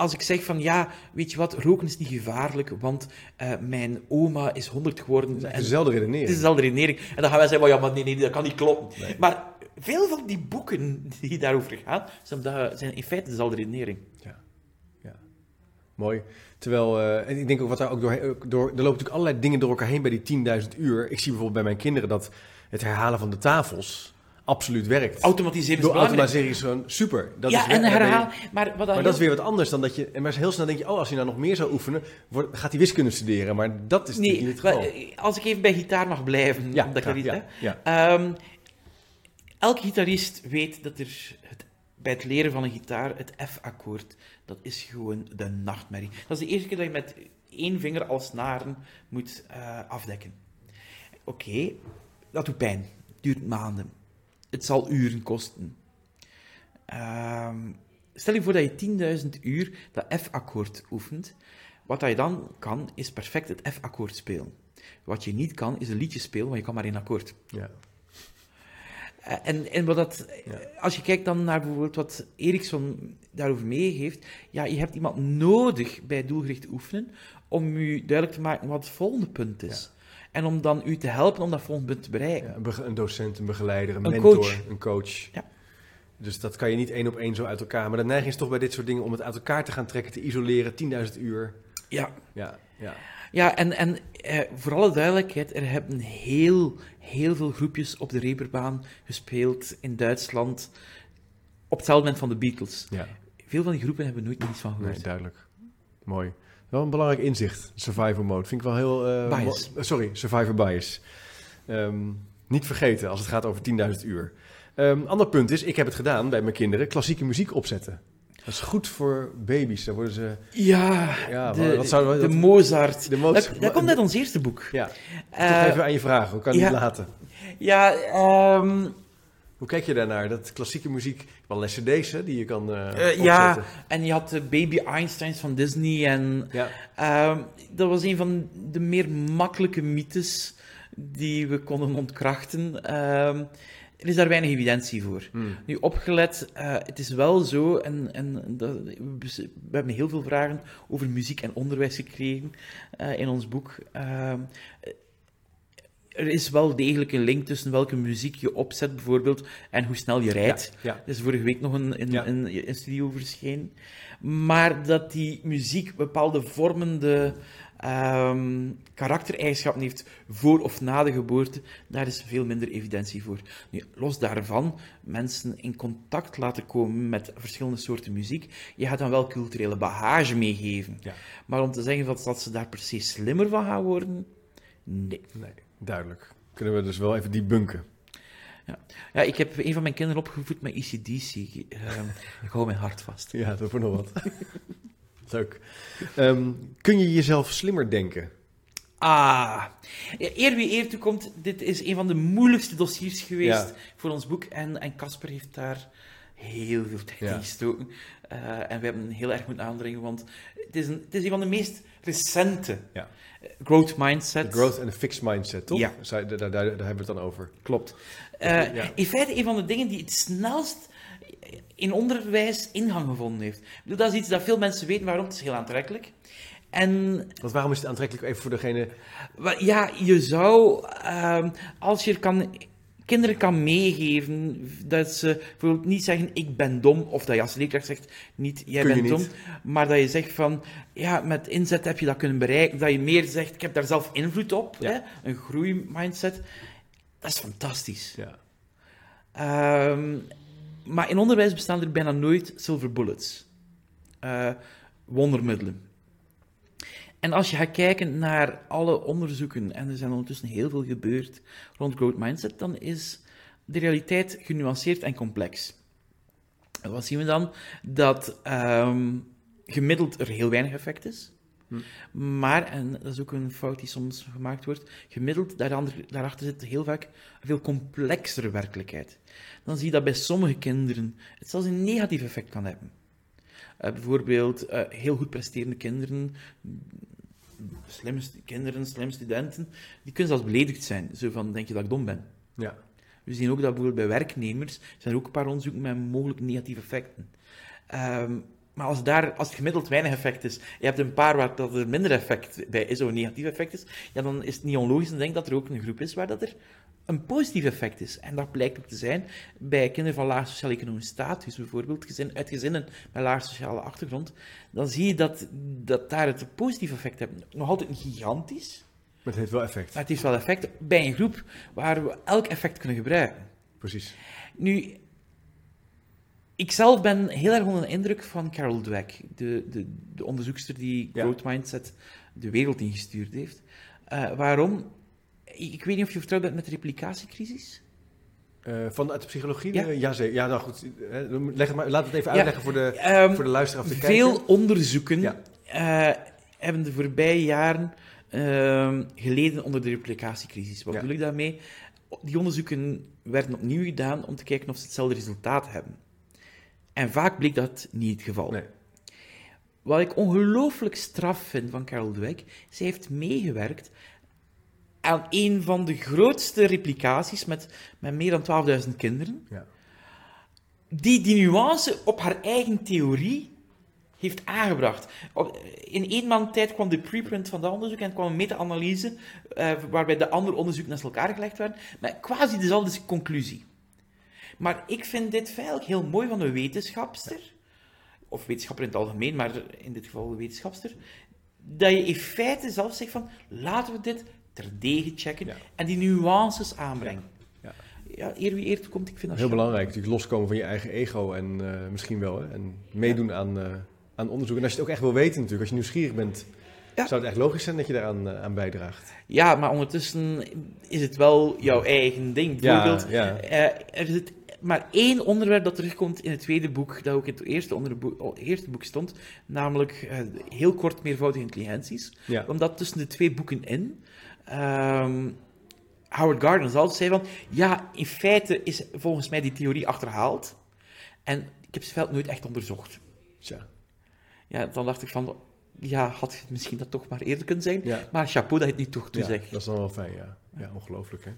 Als ik zeg van ja, weet je wat, roken is niet gevaarlijk, want eh, mijn oma is 100 geworden.
Het is
en
dezelfde
het
redenering.
is dezelfde redenering. En dan gaan wij zeggen, well, ja, maar nee, nee, dat kan niet kloppen. Maar veel van die boeken die daarover gaan, zijn, in feite dezelfde redenering.
Mooi. Terwijl, eh, en ik denk ook wat daar ook door, door... Er lopen natuurlijk allerlei dingen door elkaar heen bij die 10.000 uur. Ik zie bijvoorbeeld bij mijn kinderen dat het herhalen van de tafels absoluut werkt.
Automatiseren is
Door
belangrijk.
automatisering is gewoon super. Dat
ja,
is
en
je-
herhaal. Maar, wat
Maar dat is weer wat anders dan dat je... En maar heel snel denk je, oh, als hij nou nog meer zou oefenen, wordt, gaat hij wiskunde studeren. Maar dat is
Nee,
niet het geval.
eh, als ik even bij gitaar mag blijven,
Ja,
omdat
graag,
er iets,
ja.
Ehm, elke gitarist weet dat er het, bij het leren van een gitaar het F-akkoord, dat is gewoon de nachtmerrie. Dat is de eerste keer dat je met één vinger als snaren moet eh, afdekken. Oké, dat doet pijn. Duurt maanden. Het zal uren kosten. Ehm, stel je voor dat je 10.000 uur dat F-akkoord oefent. Wat dat je dan kan, is perfect het F-akkoord spelen. Wat je niet kan, is een liedje spelen, want je kan maar één akkoord.
Ja.
Eh, En, en wat dat, als je kijkt dan naar bijvoorbeeld wat Eriksson daarover meegeeft, ja, je hebt iemand nodig bij doelgericht oefenen om u duidelijk te maken wat het volgende punt is. En om dan u te helpen om dat volgende punt te bereiken.
Ja, een, docent, een begeleider, een,
Een
mentor,
coach.
een coach.
Ja.
Dus dat kan je niet één op één zo uit elkaar. Maar de neiging is toch bij dit soort dingen om het uit elkaar te gaan trekken, te isoleren, 10.000 uur.
Ja,
Ja, ja.
ja en, en eh, voor alle duidelijkheid, er hebben heel, heel veel groepjes op de Reeperbaan gespeeld in Duitsland op hetzelfde moment van de Beatles.
ja.
Veel van die groepen hebben nooit meer iets van gehoord.
Nee, duidelijk. Mooi. Wel een belangrijk inzicht, survivor mode. Vind ik wel heel... eh,
Bias.
sorry, survivor bias. Ehm, niet vergeten als het gaat over 10.000 uur. Ehm ander punt is, ik heb het gedaan bij mijn kinderen, klassieke muziek opzetten. Dat is goed voor baby's. Dan worden ze...
Ja,
Ja,
de,
wat zou-
de Mozart.
De Mozart-
Dat, dat komt uit ons eerste boek.
Ja,
Eh,
toch even aan je vragen. Hoe kan je
ja.
niet laten?
Ja, ehm,
Hoe kijk je daarnaar? Dat klassieke muziek, wel cd's hè, die je kan eh
eh, ja,
opzetten.
en je had de Baby Einsteins van Disney en
Ja.
ehm, dat was een van de meer makkelijke mythes die we konden ontkrachten. Ehm, er is daar weinig evidentie voor.
Hmm.
Nu, opgelet, eh, het is wel zo, en, en dat, we hebben heel veel vragen over muziek en onderwijs gekregen in ons boek. Er is wel degelijk een link tussen welke muziek je opzet, bijvoorbeeld, en hoe snel je rijdt.
Ja,
Er is vorige week nog een, een,
Ja.
een, een studie over verschenen. Maar dat die muziek bepaalde vormende ehm, karaktereigenschappen heeft voor of na de geboorte, daar is veel minder evidentie voor. Nu, los daarvan, mensen in contact laten komen met verschillende soorten muziek, je gaat dan wel culturele bagage meegeven. Maar om te zeggen dat, dat ze daar precies slimmer van gaan worden, nee.
Nee, duidelijk. Kunnen we dus wel even debunken.
Ja, ik heb een van mijn kinderen opgevoed met ECDC. Ehm, ik hou mijn hart vast.
Ja, dat wordt nog wat. Leuk. Ehm, kun je jezelf slimmer denken?
Ah, eer wie eer toekomt, dit is een van de moeilijkste dossiers geweest
Ja.
voor ons boek. En, en Casper heeft daar heel veel tijd
Ja.
in gestoken. Eh, en we hebben heel erg moeten aandringen, want het is een, het is een van de meest recente
Ja.
Eh, growth mindset.
De growth en de fixed mindset, toch?
Ja.
Zij- Daar, daar, daar hebben we het dan over.
Klopt. Eh,
Ja.
In feite een van de dingen die het snelst in onderwijs ingang gevonden heeft. Ik bedoel, dat is iets dat veel mensen weten, waarom het is heel aantrekkelijk. En
Want waarom is het aantrekkelijk even voor degene...
Ja, je zou, ehm, als je kan, kinderen kan meegeven, dat ze bijvoorbeeld niet zeggen, ik ben dom, of dat je als leerkracht zegt, niet, jij bent dom,
niet.
maar dat je zegt van, ja, met inzet heb je dat kunnen bereiken, dat je meer zegt, ik heb daar zelf invloed op,
Ja.
hè, een groeimindset, dat is fantastisch.
Ja.
Ehm, maar in onderwijs bestaan er bijna nooit silver bullets. Eh, wondermiddelen. En als je gaat kijken naar alle onderzoeken, en er zijn ondertussen heel veel gebeurd rond growth mindset, dan is de realiteit genuanceerd en complex. En wat zien we dan? Dat ehm, gemiddeld er heel weinig effect is. Maar, en dat is ook een fout die soms gemaakt wordt, gemiddeld daarachter zit heel vaak een veel complexere werkelijkheid. Dan zie je dat bij sommige kinderen het zelfs een negatief effect kan hebben. Eh, bijvoorbeeld eh, heel goed presterende kinderen slimme kinderen, slimme studenten, die kunnen zelfs beledigd zijn. Zo van, denk je dat ik dom ben?
Ja.
We zien ook dat bijvoorbeeld bij werknemers zijn er ook een paar onderzoeken met mogelijk negatieve effecten. Ehm, maar als, daar, als het gemiddeld weinig effect is, je hebt een paar waar dat er minder effect bij is, of een negatief effect is, ja, dan is het niet onlogisch te denken dat er ook een groep is waar dat er een positief effect is. En dat blijkt ook te zijn bij kinderen van laag sociaal-economische status, bijvoorbeeld gezin, uit gezinnen met laag sociale achtergrond. Dan zie je dat, dat daar het een positief effect heeft. Nog altijd niet gigantisch,
Maar het heeft wel effect.
maar het heeft wel effect bij een groep waar we elk effect kunnen gebruiken.
Precies.
Nu, ik zelf ben heel erg onder de indruk van Carol Dweck, de, de, de onderzoekster die
Ja.
Growth Mindset de wereld ingestuurd heeft. Eh, waarom? Ik, weet niet of je vertrouwd bent met de replicatiecrisis.
Eh, vanuit de psychologie?
Ja.
Ja, zeker. ja nou goed. hè, Leg het maar, laat het even
Ja,
uitleggen voor de,
Ehm,
voor de luisteraar of de
veel onderzoeken
Ja.
eh, hebben de voorbije jaren ehm, geleden onder de replicatiecrisis. Wat bedoel ik daarmee? Die onderzoeken werden opnieuw gedaan om te kijken of ze hetzelfde resultaat hebben. En vaak bleek dat niet het geval.
Nee.
Wat ik ongelooflijk straf vind van Carol Dweck, zij heeft meegewerkt aan een van de grootste replicaties met, met meer dan 12.000 kinderen,
Ja.
die die nuance op haar eigen theorie heeft aangebracht. In één maand tijd kwam de preprint van dat onderzoek en kwam een meta-analyse eh, waarbij de andere onderzoeken naast elkaar gelegd werden, met quasi dezelfde conclusie. Maar ik vind dit eigenlijk heel mooi van een wetenschapster, of wetenschapper in het algemeen, maar in dit geval een wetenschapster, dat je in feite zelf zegt van, laten we dit terdege checken
Ja.
en die nuances aanbrengen.
Ja.
Ja, eer wie eer toekomt, ik vind dat
Heel belangrijk, natuurlijk loskomen van je eigen ego en eh, misschien wel. Hè, en meedoen aan, eh, aan onderzoek. En als je het ook echt wil weten natuurlijk, als je nieuwsgierig bent,
Ja.
zou het echt logisch zijn dat je daaraan eh, aan bijdraagt.
Ja, maar ondertussen is het wel jouw eigen ding.
Ja,
Bijvoorbeeld,
ja.
eh, er zit maar één onderwerp dat terugkomt in het tweede boek, dat ook in het eerste, onder boek, eerste boek stond, namelijk heel kort meervoudige intelligenties.
Ja.
Omdat tussen de twee boeken in, ehm, Howard Gardner zelf zei van, ja, in feite is volgens mij die theorie achterhaald. En ik heb ze veld nooit echt onderzocht.
Tja.
Ja, dan dacht ik van, ja, had het misschien dat toch maar eerder kunnen zijn.
Ja.
Maar chapeau dat je het niet toch
Ja,
toezegt.
dat is dan wel fijn, ja. Ja, ongelooflijk, hè.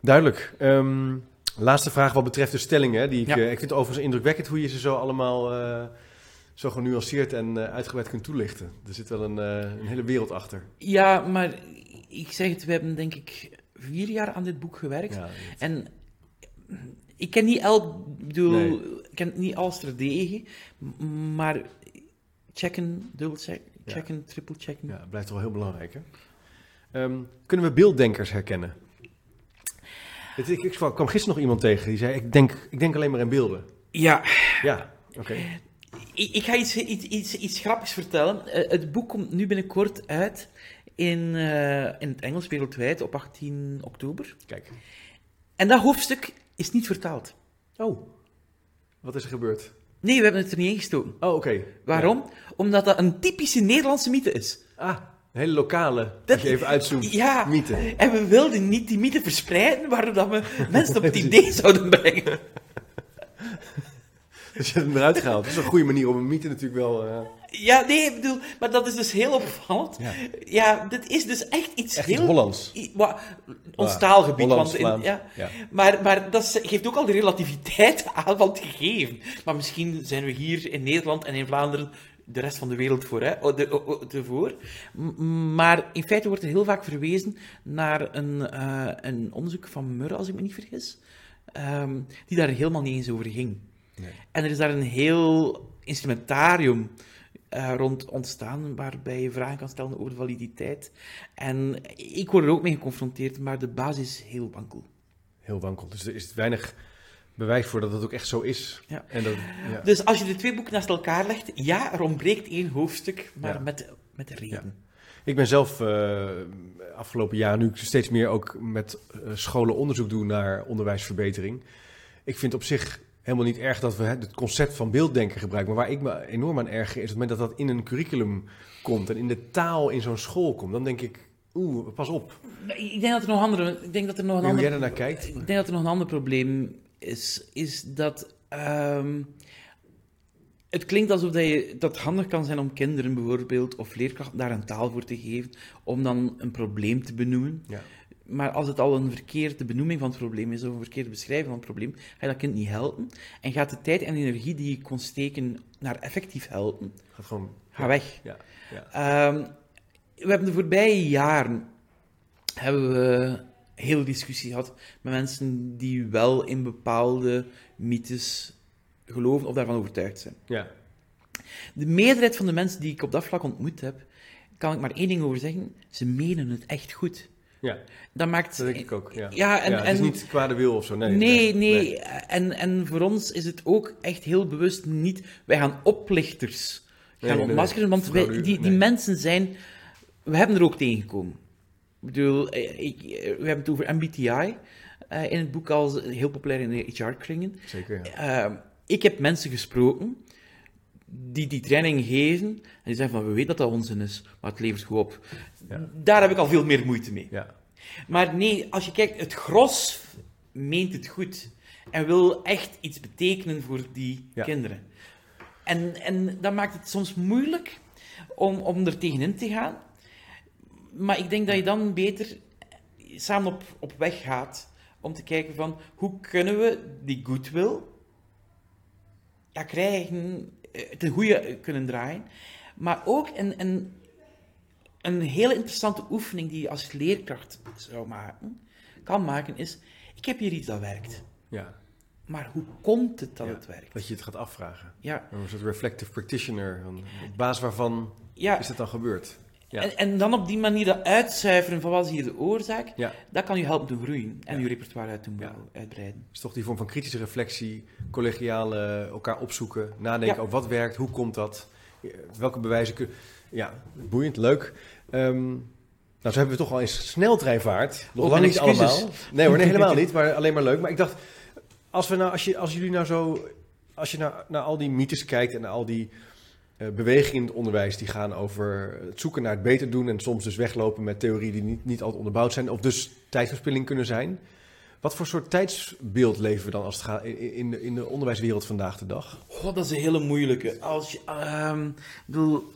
Duidelijk. Ehm, laatste vraag wat betreft de stellingen. Die ik,
Ja.
eh, ik vind het overigens indrukwekkend hoe je ze zo allemaal eh, zo genuanceerd en eh, uitgebreid kunt toelichten. Er zit wel een, eh, een hele wereld achter.
Ja, maar ik zeg het, we hebben denk ik vier jaar aan dit boek gewerkt.
Ja,
En ik ken niet elk, ik bedoel,
Nee.
ik ken niet alles terdege, maar checken, dubbel check,
Ja.
checken, triple checken.
ja, blijft wel heel belangrijk, hè. Ehm, kunnen we beelddenkers herkennen? Het- Ik, ik kwam gisteren nog iemand tegen die zei: ik denk, ik denk alleen maar in beelden.
Ja,
Ja, oké.
Ik, ik ga iets, iets, iets, iets grappigs vertellen. Eh, het boek komt nu binnenkort uit in, eh, in het Engels wereldwijd op 18 oktober.
Kijk.
En dat hoofdstuk is niet vertaald.
Oh, wat is er gebeurd?
Nee, we hebben het er niet ingestoken.
Oh, oké.
Waarom? Omdat dat een typische Nederlandse mythe is.
Ah, een hele lokale,
Dat-
als je even uitzoomt,
Ja,
mythe.
en we wilden niet die mythe verspreiden, waardoor dat we mensen op het idee zouden brengen.
Dus je hebt hem eruit gehaald. Dat is een goede manier om een mythe natuurlijk wel... eh,
Ja, nee, ik bedoel, maar dat is dus heel opvallend.
Ja.
Ja, dit is dus echt iets
echt
heel...
iets Hollands.
i- ons
Ja,
taalgebied.
Hollands,
want in- ja.
ja.
Maar, maar dat geeft ook al de relativiteit aan van het gegeven. Maar misschien zijn we hier in Nederland en in Vlaanderen de rest van de wereld voor, hè? De, ervoor. M- Maar in feite wordt er heel vaak verwezen naar een, eh, een onderzoek van Murre, als ik me niet vergis, ehm, die daar helemaal niet eens over ging.
Nee.
En er is daar een heel instrumentarium eh, rond ontstaan, waarbij je vragen kan stellen over de validiteit. En ik word er ook mee geconfronteerd, maar de basis is heel wankel.
Heel wankel. Dus er is weinig bewijs voor dat het ook echt zo is.
Ja.
En dat, ja.
Dus als je de twee boeken naast elkaar legt, ja, er ontbreekt één hoofdstuk, maar
Ja.
met, met de reden.
Ik ben zelf eh, afgelopen jaar, nu ik steeds meer ook met eh, scholen onderzoek doe naar onderwijsverbetering. Ik vind op zich helemaal niet erg dat we het concept van beelddenken gebruiken. Maar waar ik me enorm aan erger is het moment dat dat in een curriculum komt en in de taal in zo'n school komt. Dan denk ik, oeh, pas op.
Ik denk dat er nog andere, ik denk dat er nog een
Hoe
ander
jij daarnaar kijkt.
Ik denk dat er nog een ander probleem is, is dat ehm, het klinkt alsof dat, je, dat het handig kan zijn om kinderen bijvoorbeeld, of leerkrachten, daar een taal voor te geven, om dan een probleem te benoemen.
Ja.
Maar als het al een verkeerde benoeming van het probleem is, of een verkeerde beschrijving van het probleem, ga je dat kind niet helpen. En gaat de tijd en energie die je kon steken naar effectief helpen,
Gaat gewoon...
ga weg.
Ja, ja.
Ehm, we hebben de voorbije jaren hebben we heel discussie gehad met mensen die wel in bepaalde mythes geloven of daarvan overtuigd zijn.
ja.
De meerderheid van de mensen die ik op dat vlak ontmoet heb, kan ik maar één ding over zeggen: ze menen het echt goed.
Ja.
Dat maakt.
Dat denk ik ook, ja.
Ja, en,
het
en
is niet kwade wil of zo, nee.
Nee, nee. En, en voor ons is het ook echt heel bewust niet. Wij gaan oplichters gaan
Nee, nee,
ontmaskeren, want wij, die, die mensen zijn. We hebben er ook tegengekomen. Ik bedoel, eh, ik, eh, we hebben het over MBTI eh, in het boek als heel populair in de HR-kringen.
Zeker, ja.
Ik heb mensen gesproken die die training geven en die zeggen van we weten dat dat onzin is, maar het levert goed op.
Ja.
Daar heb ik al veel meer moeite mee.
ja.
Maar nee, als je kijkt, het gros meent het goed. En wil echt iets betekenen voor die
Ja.
kinderen. En, en dat maakt het soms moeilijk om, om er tegenin te gaan. Maar ik denk dat je dan beter samen op, op weg gaat om te kijken van hoe kunnen we die goodwill ja, krijgen, ten goede kunnen draaien. Maar ook een, een, een hele interessante oefening die je als leerkracht zou maken, kan maken, is: ik heb hier iets dat werkt.
ja.
Maar hoe komt het dat
Ja,
het werkt?
Dat je het gaat afvragen.
Ja,
Een soort reflective practitioner. Op basis waarvan
ja.
is het dan gebeurd? Ja.
En, en dan op die manier dat uitzuiveren van wat is hier de oorzaak,
Ja,
dat kan je helpen doen groeien en
Ja.
je repertoire uit doen
Ja.
bouwen, uitbreiden.
is toch die vorm van kritische reflectie, collegiale elkaar opzoeken, nadenken
Ja.
over wat werkt, hoe komt dat, eh, welke bewijzen kunnen... Ja, boeiend, leuk. Ehm, nou, zo hebben we toch al eens sneltreinvaart. Nog lang niet allemaal. Nee hoor, nee, helemaal niet, maar alleen maar leuk. Maar ik dacht, als, we nou, als, je, als jullie nou zo... Als je naar, naar al die mythes kijkt en naar al die eh, bewegingen in het onderwijs... die gaan over het zoeken naar het beter doen... en soms dus weglopen met theorieën die niet, niet altijd onderbouwd zijn... of dus tijdverspilling kunnen zijn... Wat voor soort tijdsbeeld leven we dan als het gaat in, de, in de onderwijswereld vandaag de dag?
Oh, dat is een hele moeilijke. Als je, ehm, bedoel,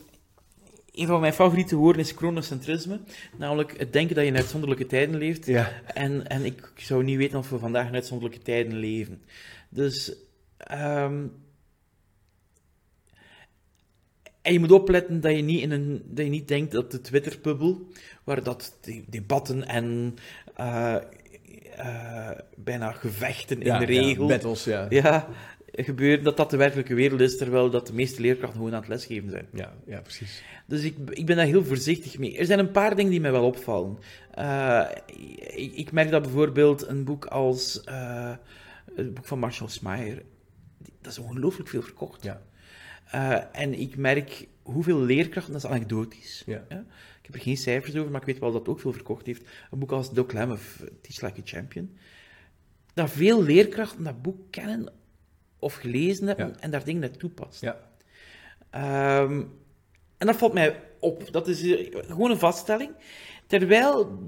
een van mijn favoriete woorden is chronocentrisme. Namelijk het denken dat je in uitzonderlijke tijden leeft.
Ja,
En, en ik zou niet weten of we vandaag in uitzonderlijke tijden leven. Dus. ehm, en je moet opletten dat je niet, in een, dat je niet denkt dat de Twitter-bubbel, waar dat de- debatten en eh, eh, bijna gevechten in de regel
battles, ja.
ja, gebeuren, dat dat de werkelijke wereld is, terwijl dat de meeste leerkrachten gewoon aan het lesgeven zijn.
Ja, ja, precies.
Dus ik, ik ben daar heel voorzichtig mee. Er zijn een paar dingen die mij wel opvallen. Eh, ik, ik merk dat bijvoorbeeld een boek als het boek van Marshall Smeyer, die- dat is ongelooflijk veel verkocht.
Ja.
Eh, en ik merk hoeveel leerkrachten, dat is anekdotisch.
Ja.
Ik heb er geen cijfers over, maar ik weet wel dat het ook veel verkocht heeft. Een boek als Doc Lam of Teach Like a Champion. Dat veel leerkrachten dat boek kennen of gelezen hebben
Ja.
en daar dingen naar toepassen.
Ja.
Ehm, en dat valt mij op. Dat is eh, gewoon een vaststelling. Terwijl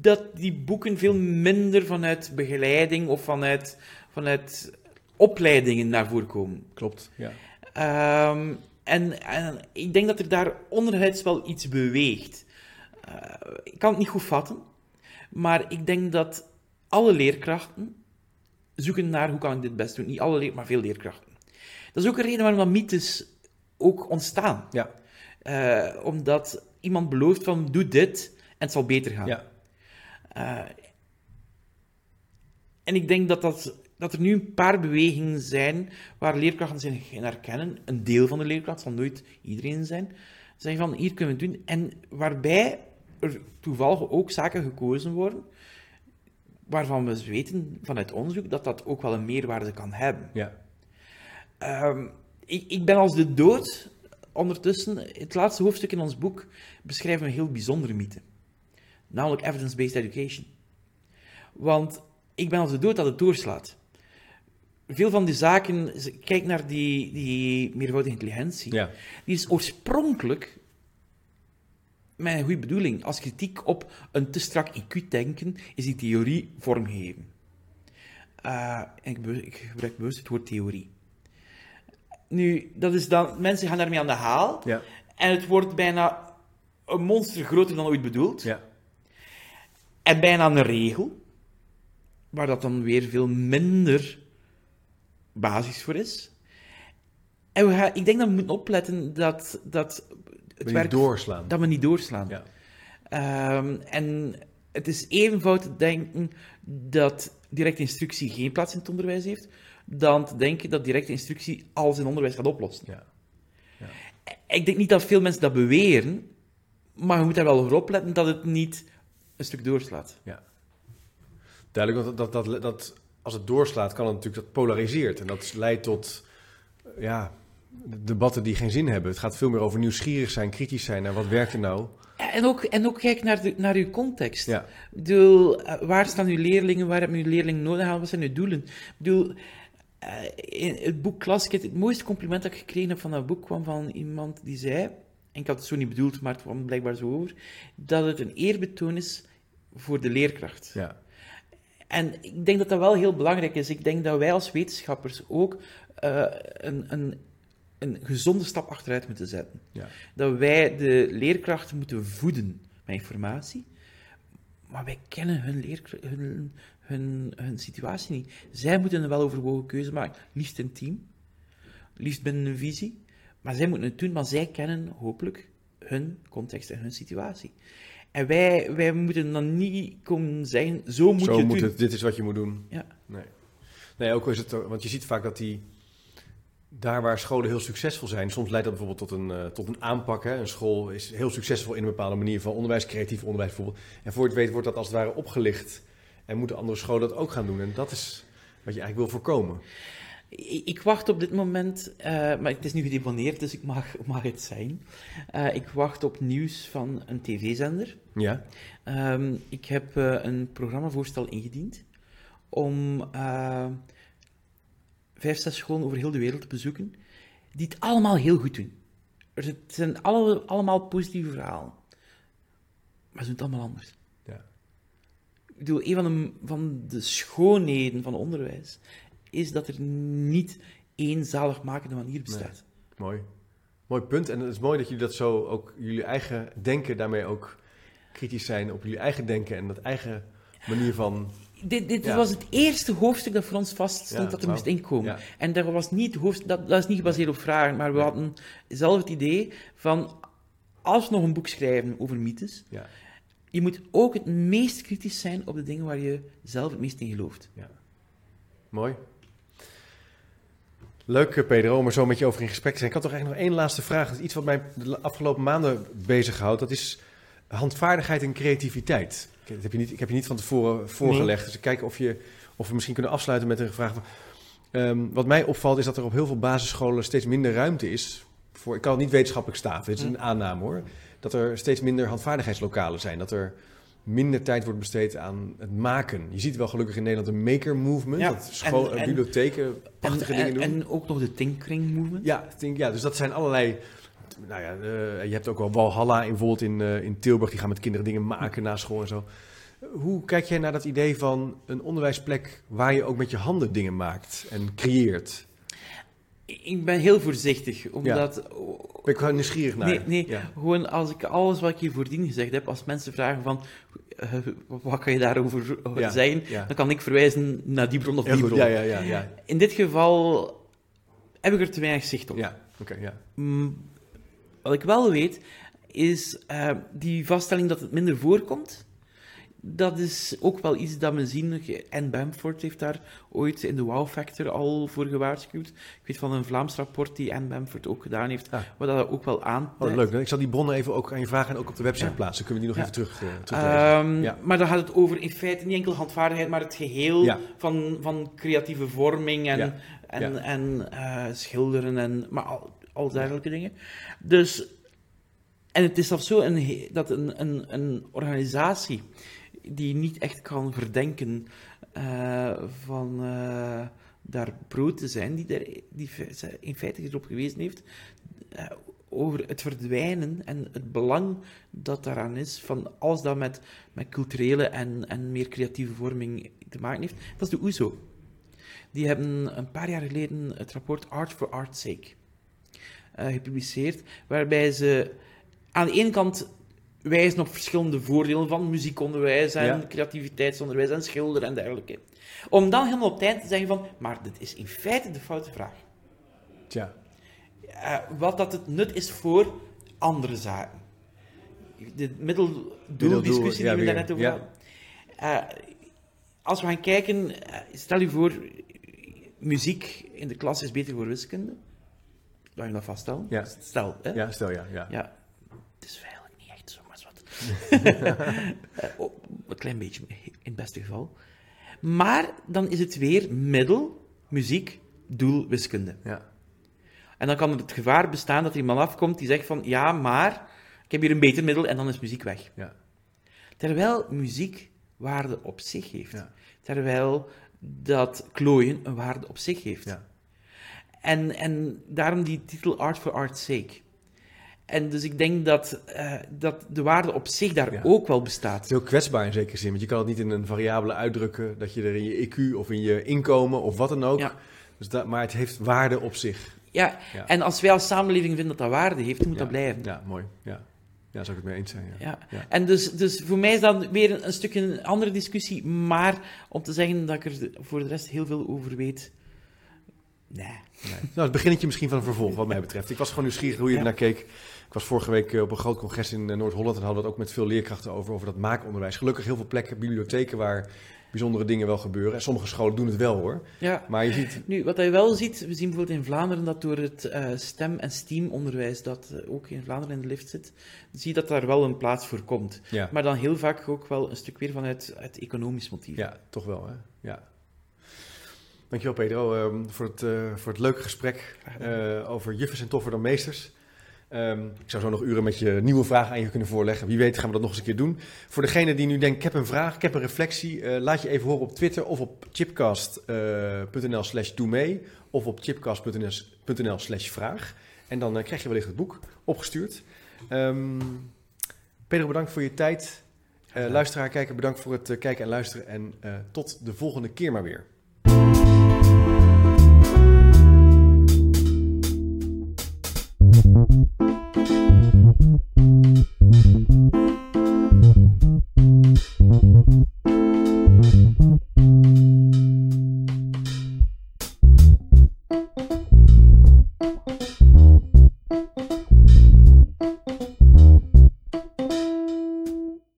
dat die boeken veel minder vanuit begeleiding of vanuit, vanuit opleidingen naar voren komen.
Klopt. Ja.
Ehm, en, en ik denk dat er daar onderhuids wel iets beweegt. Eh, ik kan het niet goed vatten, maar ik denk dat alle leerkrachten zoeken naar hoe kan ik dit best doen. Niet alle leer, maar veel leerkrachten. Dat is ook een reden waarom dat mythes ook ontstaan.
Ja.
Eh, omdat iemand belooft van doe dit en het zal beter gaan.
Ja.
Eh, en ik denk dat, dat, dat er nu een paar bewegingen zijn waar leerkrachten zich in herkennen. Een deel van de leerkrachten zal nooit iedereen zijn. Zeggen van, hier kunnen we het doen. En waarbij er toevallig ook zaken gekozen worden waarvan we weten vanuit onderzoek dat dat ook wel een meerwaarde kan hebben.
Ja.
Ehm, ik, ik ben als de dood ondertussen. Het laatste hoofdstuk in ons boek beschrijven we een heel bijzondere mythe. Namelijk evidence-based education. Want ik ben als de dood dat het doorslaat. Veel van die zaken, kijk naar die, die meervoudige intelligentie.
Ja.
Die is oorspronkelijk met een goede bedoeling. Als kritiek op een te strak IQ-denken is die theorie vormgegeven. Eh, ik, ik gebruik bewust het woord theorie. Nu, dat is dan, mensen gaan daarmee aan de haal.
Ja.
En het wordt bijna een monster groter dan ooit bedoeld.
Ja.
En bijna een regel. Waar dat dan weer veel minder basis voor is. En we gaan, ik denk dat we moeten opletten dat, dat het
niet
werk...
doorslaan.
Dat we niet doorslaan.
Ja.
Ehm, en het is even fout te denken dat directe instructie geen plaats in het onderwijs heeft, dan te denken dat directe instructie alles in onderwijs gaat oplossen.
Ja.
Ik denk niet dat veel mensen dat beweren, maar je moet daar wel voor opletten dat het niet een stuk doorslaat.
Ja. Duidelijk, want dat, dat, dat, dat, als het doorslaat, kan het natuurlijk dat polariseert. En dat leidt tot ja, debatten die geen zin hebben. Het gaat veel meer over nieuwsgierig zijn, kritisch zijn naar wat werkt er nou.
En ook, en ook kijk naar, de, naar uw context.
Ja.
Ik bedoel, eh, waar staan uw leerlingen? Waar hebben uw leerlingen nodig aan? Wat zijn uw doelen? Ik bedoel, eh, in het boek Klaskit, het mooiste compliment dat ik gekregen heb van dat boek kwam van iemand die zei, en ik had het zo niet bedoeld, maar het kwam blijkbaar zo over, dat het een eerbetoon is voor de leerkracht.
Ja.
En ik denk dat dat wel heel belangrijk is. Ik denk dat wij als wetenschappers ook eh, een, een, een gezonde stap achteruit moeten zetten.
Ja.
Dat wij de leerkrachten moeten voeden met informatie, maar wij kennen hun, leerkra- hun, hun, hun situatie niet. Zij moeten een weloverwogen keuze maken, liefst in team, liefst binnen een visie, maar zij moeten het doen, maar zij kennen hopelijk hun context en hun situatie. En wij, wij moeten dan niet komen zeggen, zo moet
Zo
je het
moet
doen.
het, dit is wat je moet doen.
Ja.
Nee. Nee, ook is het, want je ziet vaak dat die, daar waar scholen heel succesvol zijn, soms leidt dat bijvoorbeeld tot een, eh, tot een aanpak. Hè. Een school is heel succesvol in een bepaalde manier van onderwijs, creatief onderwijs bijvoorbeeld. En voor je het weet wordt dat als het ware opgelicht en moeten andere scholen dat ook gaan doen. En dat is wat je eigenlijk wil voorkomen.
Ik, wacht op dit moment, eh, maar het is nu gedeponeerd, dus ik mag, mag het zijn. Eh, ik wacht op nieuws van een tv-zender.
Ja?
Ehm, ik heb eh, een programmavoorstel ingediend om vijf, zes scholen over heel de wereld te bezoeken, die het allemaal heel goed doen. Er zijn- Het zijn alle, allemaal positieve verhalen. Maar ze doen het allemaal anders.
Ja.
Ik bedoel, een van de, van de schoonheden van onderwijs is dat er niet één zaligmakende manier bestaat.
Mooi. Mooi punt. En het is mooi dat jullie dat zo ook, jullie eigen denken daarmee ook kritisch zijn op jullie eigen denken en dat eigen manier van...
Dit, dit
Ja.
was het eerste hoofdstuk dat voor ons vaststond
Ja,
dat er moest inkomen.
Ja.
En dat was niet hoofdstuk, dat, dat is niet gebaseerd op vragen, maar we hadden zelf het idee van, als we nog een boek schrijven over mythes,
Ja,
je moet ook het meest kritisch zijn op de dingen waar je zelf het meest in gelooft.
mooi. Leuk, eh, Pedro, om er zo met je over in gesprek te zijn. Ik had toch eigenlijk nog één laatste vraag. Dat is iets wat mij de afgelopen maanden bezighoudt. Dat is handvaardigheid en creativiteit. Dat heb je niet, ik heb je niet van tevoren voorgelegd. Dus kijken of, je, of we misschien kunnen afsluiten met een vraag. Ehm, wat mij opvalt is dat er op heel veel basisscholen steeds minder ruimte is. Voor, ik kan het niet wetenschappelijk staven, dit is een aanname hoor. Dat er steeds minder handvaardigheidslokalen zijn. Dat er minder tijd wordt besteed aan het maken. Je ziet wel gelukkig in Nederland een maker movement.
Ja,
dat school,
en- en-
bibliotheken prachtige
en,
dingen
en,
doen.
en ook nog de Tinkering Movement.
Ja, denk, ja, dus dat zijn allerlei. Nou ja, eh, je hebt ook wel Walhalla in, bijvoorbeeld in, eh, in Tilburg. Die gaan met kinderen dingen maken na school en zo. Hoe kijk jij naar dat idee van een onderwijsplek waar je ook met je handen dingen maakt en creëert?
Ik ben heel voorzichtig, omdat...
Ben ik gewoon nieuwsgierig naar.
Nee, nee
Ja.
gewoon als ik alles wat ik hier voordien gezegd heb, als mensen vragen van, eh, wat kan je daarover
Ja,
zeggen, dan kan ik verwijzen naar die bron of die bron.
ja, ja, ja, ja.
In dit geval heb ik er te weinig zicht op.
Ja, oké, ja.
Mm, Wat ik wel weet, is eh, die vaststelling dat het minder voorkomt. Dat is ook wel iets dat we zien. En Bamford heeft daar ooit in de Wow Factor al voor gewaarschuwd. Ik weet van een Vlaams rapport die Anne Bamford ook gedaan heeft,
Ah.
wat dat ook wel aan.
Oh, leuk. Ik zal die bronnen even ook aan je vragen en ook op de website
Ja.
plaatsen. Kunnen we die nog
Ja.
even terug, eh teruglezen?
Ehm,
Ja.
Maar dan gaat het over in feite niet enkel handvaardigheid, maar het geheel
Ja.
van, van creatieve vorming en,
Ja.
en,
Ja.
en eh, schilderen en maar al, al dergelijke dingen. Dus, en het is zelfs zo een, dat een, een, een organisatie die niet echt kan verdenken eh, van eh, daar brood te zijn, die, daar, die in feite erop gewezen heeft eh, over het verdwijnen en het belang dat daaraan is van alles dat met, met culturele en, en meer creatieve vorming te maken heeft. Dat is de OESO. Die hebben een paar jaar geleden het rapport Art for Art's Sake gepubliceerd, waarbij ze aan de ene kant wijzen op verschillende voordelen van muziekonderwijs en
Ja.
creativiteitsonderwijs en schilderen en dergelijke. Om dan helemaal op tijd te zeggen van, maar dit is in feite de foute vraag.
Tja.
Eh, wat dat het nut is voor andere zaken. De middeldoeldiscussie
ja,
die we
weer,
daarnet over
ja.
Eh, als we gaan kijken, eh, stel je voor, muziek in de klas is beter voor wiskunde. Laat je dat vaststellen?
Ja.
Stel, hè?
Ja, stel ja. ja.
Ja, het is eigenlijk niet echt zo, maar is wat. Eh, oh, een klein beetje, in het beste geval. Maar dan is het weer middel, muziek, doel, wiskunde.
Ja.
En dan kan het gevaar bestaan dat er iemand afkomt die zegt van, ja, maar ik heb hier een beter middel en dan is muziek weg.
Ja.
Terwijl muziek waarde op zich heeft.
Ja.
Terwijl dat klooien een waarde op zich heeft.
Ja.
En, en daarom die titel Art for Art's Sake. En dus ik denk dat, eh, dat de waarde op zich daar
Ja.
ook wel bestaat.
heel kwetsbaar in zekere zin, want je kan het niet in een variabele uitdrukken dat je er in je IQ of in je inkomen of wat dan ook.
Ja.
Dus dat, maar het heeft waarde op zich.
Ja,
Ja.
en als wij als samenleving vinden dat dat waarde heeft, moet dat blijven.
Ja, mooi. Ja, ja zou ik het mee eens zijn. Ja.
Ja.
Ja.
En dus, dus voor mij is dat weer een, een stukje een andere discussie, maar om te zeggen dat ik er de- voor de rest heel veel over weet, nee.
Nee. Nou, het beginnetje misschien van een vervolg, wat mij betreft. Ik was gewoon nieuwsgierig hoe je
Ja.
er naar keek. Ik was vorige week eh, op een groot congres in eh, Noord-Holland en hadden we het ook met veel leerkrachten over, over dat maakonderwijs. Gelukkig heel veel plekken, bibliotheken waar bijzondere dingen wel gebeuren. En sommige scholen doen het wel hoor.
Ja.
Maar je ziet,
Nu, wat je wel ziet, we zien bijvoorbeeld in Vlaanderen dat door het eh, stem- en STEAM-onderwijs, dat ook in Vlaanderen in de lift zit, zie je dat daar wel een plaats voor komt.
ja,
Maar dan heel vaak ook wel een stuk weer vanuit het economisch motief.
ja toch wel hè. Ja. Dankjewel Pedro ehm, voor, het, voor het leuke gesprek over juffen zijn toffer dan meesters. Ehm, ik zou zo nog uren met je nieuwe vragen aan je kunnen voorleggen. Wie weet gaan we dat nog eens een keer doen. Voor degene die nu denkt, ik heb een vraag, ik heb een reflectie. eh, laat je even horen op Twitter of op chipcast.nl slash doe mee. Of op chipcast.nl slash vraag. En dan eh, krijg je wellicht het boek opgestuurd. Ehm Pedro, bedankt voor je tijd. Eh, luisteraar, kijker, bedankt voor het eh, kijken en luisteren. En eh, tot de volgende keer maar weer.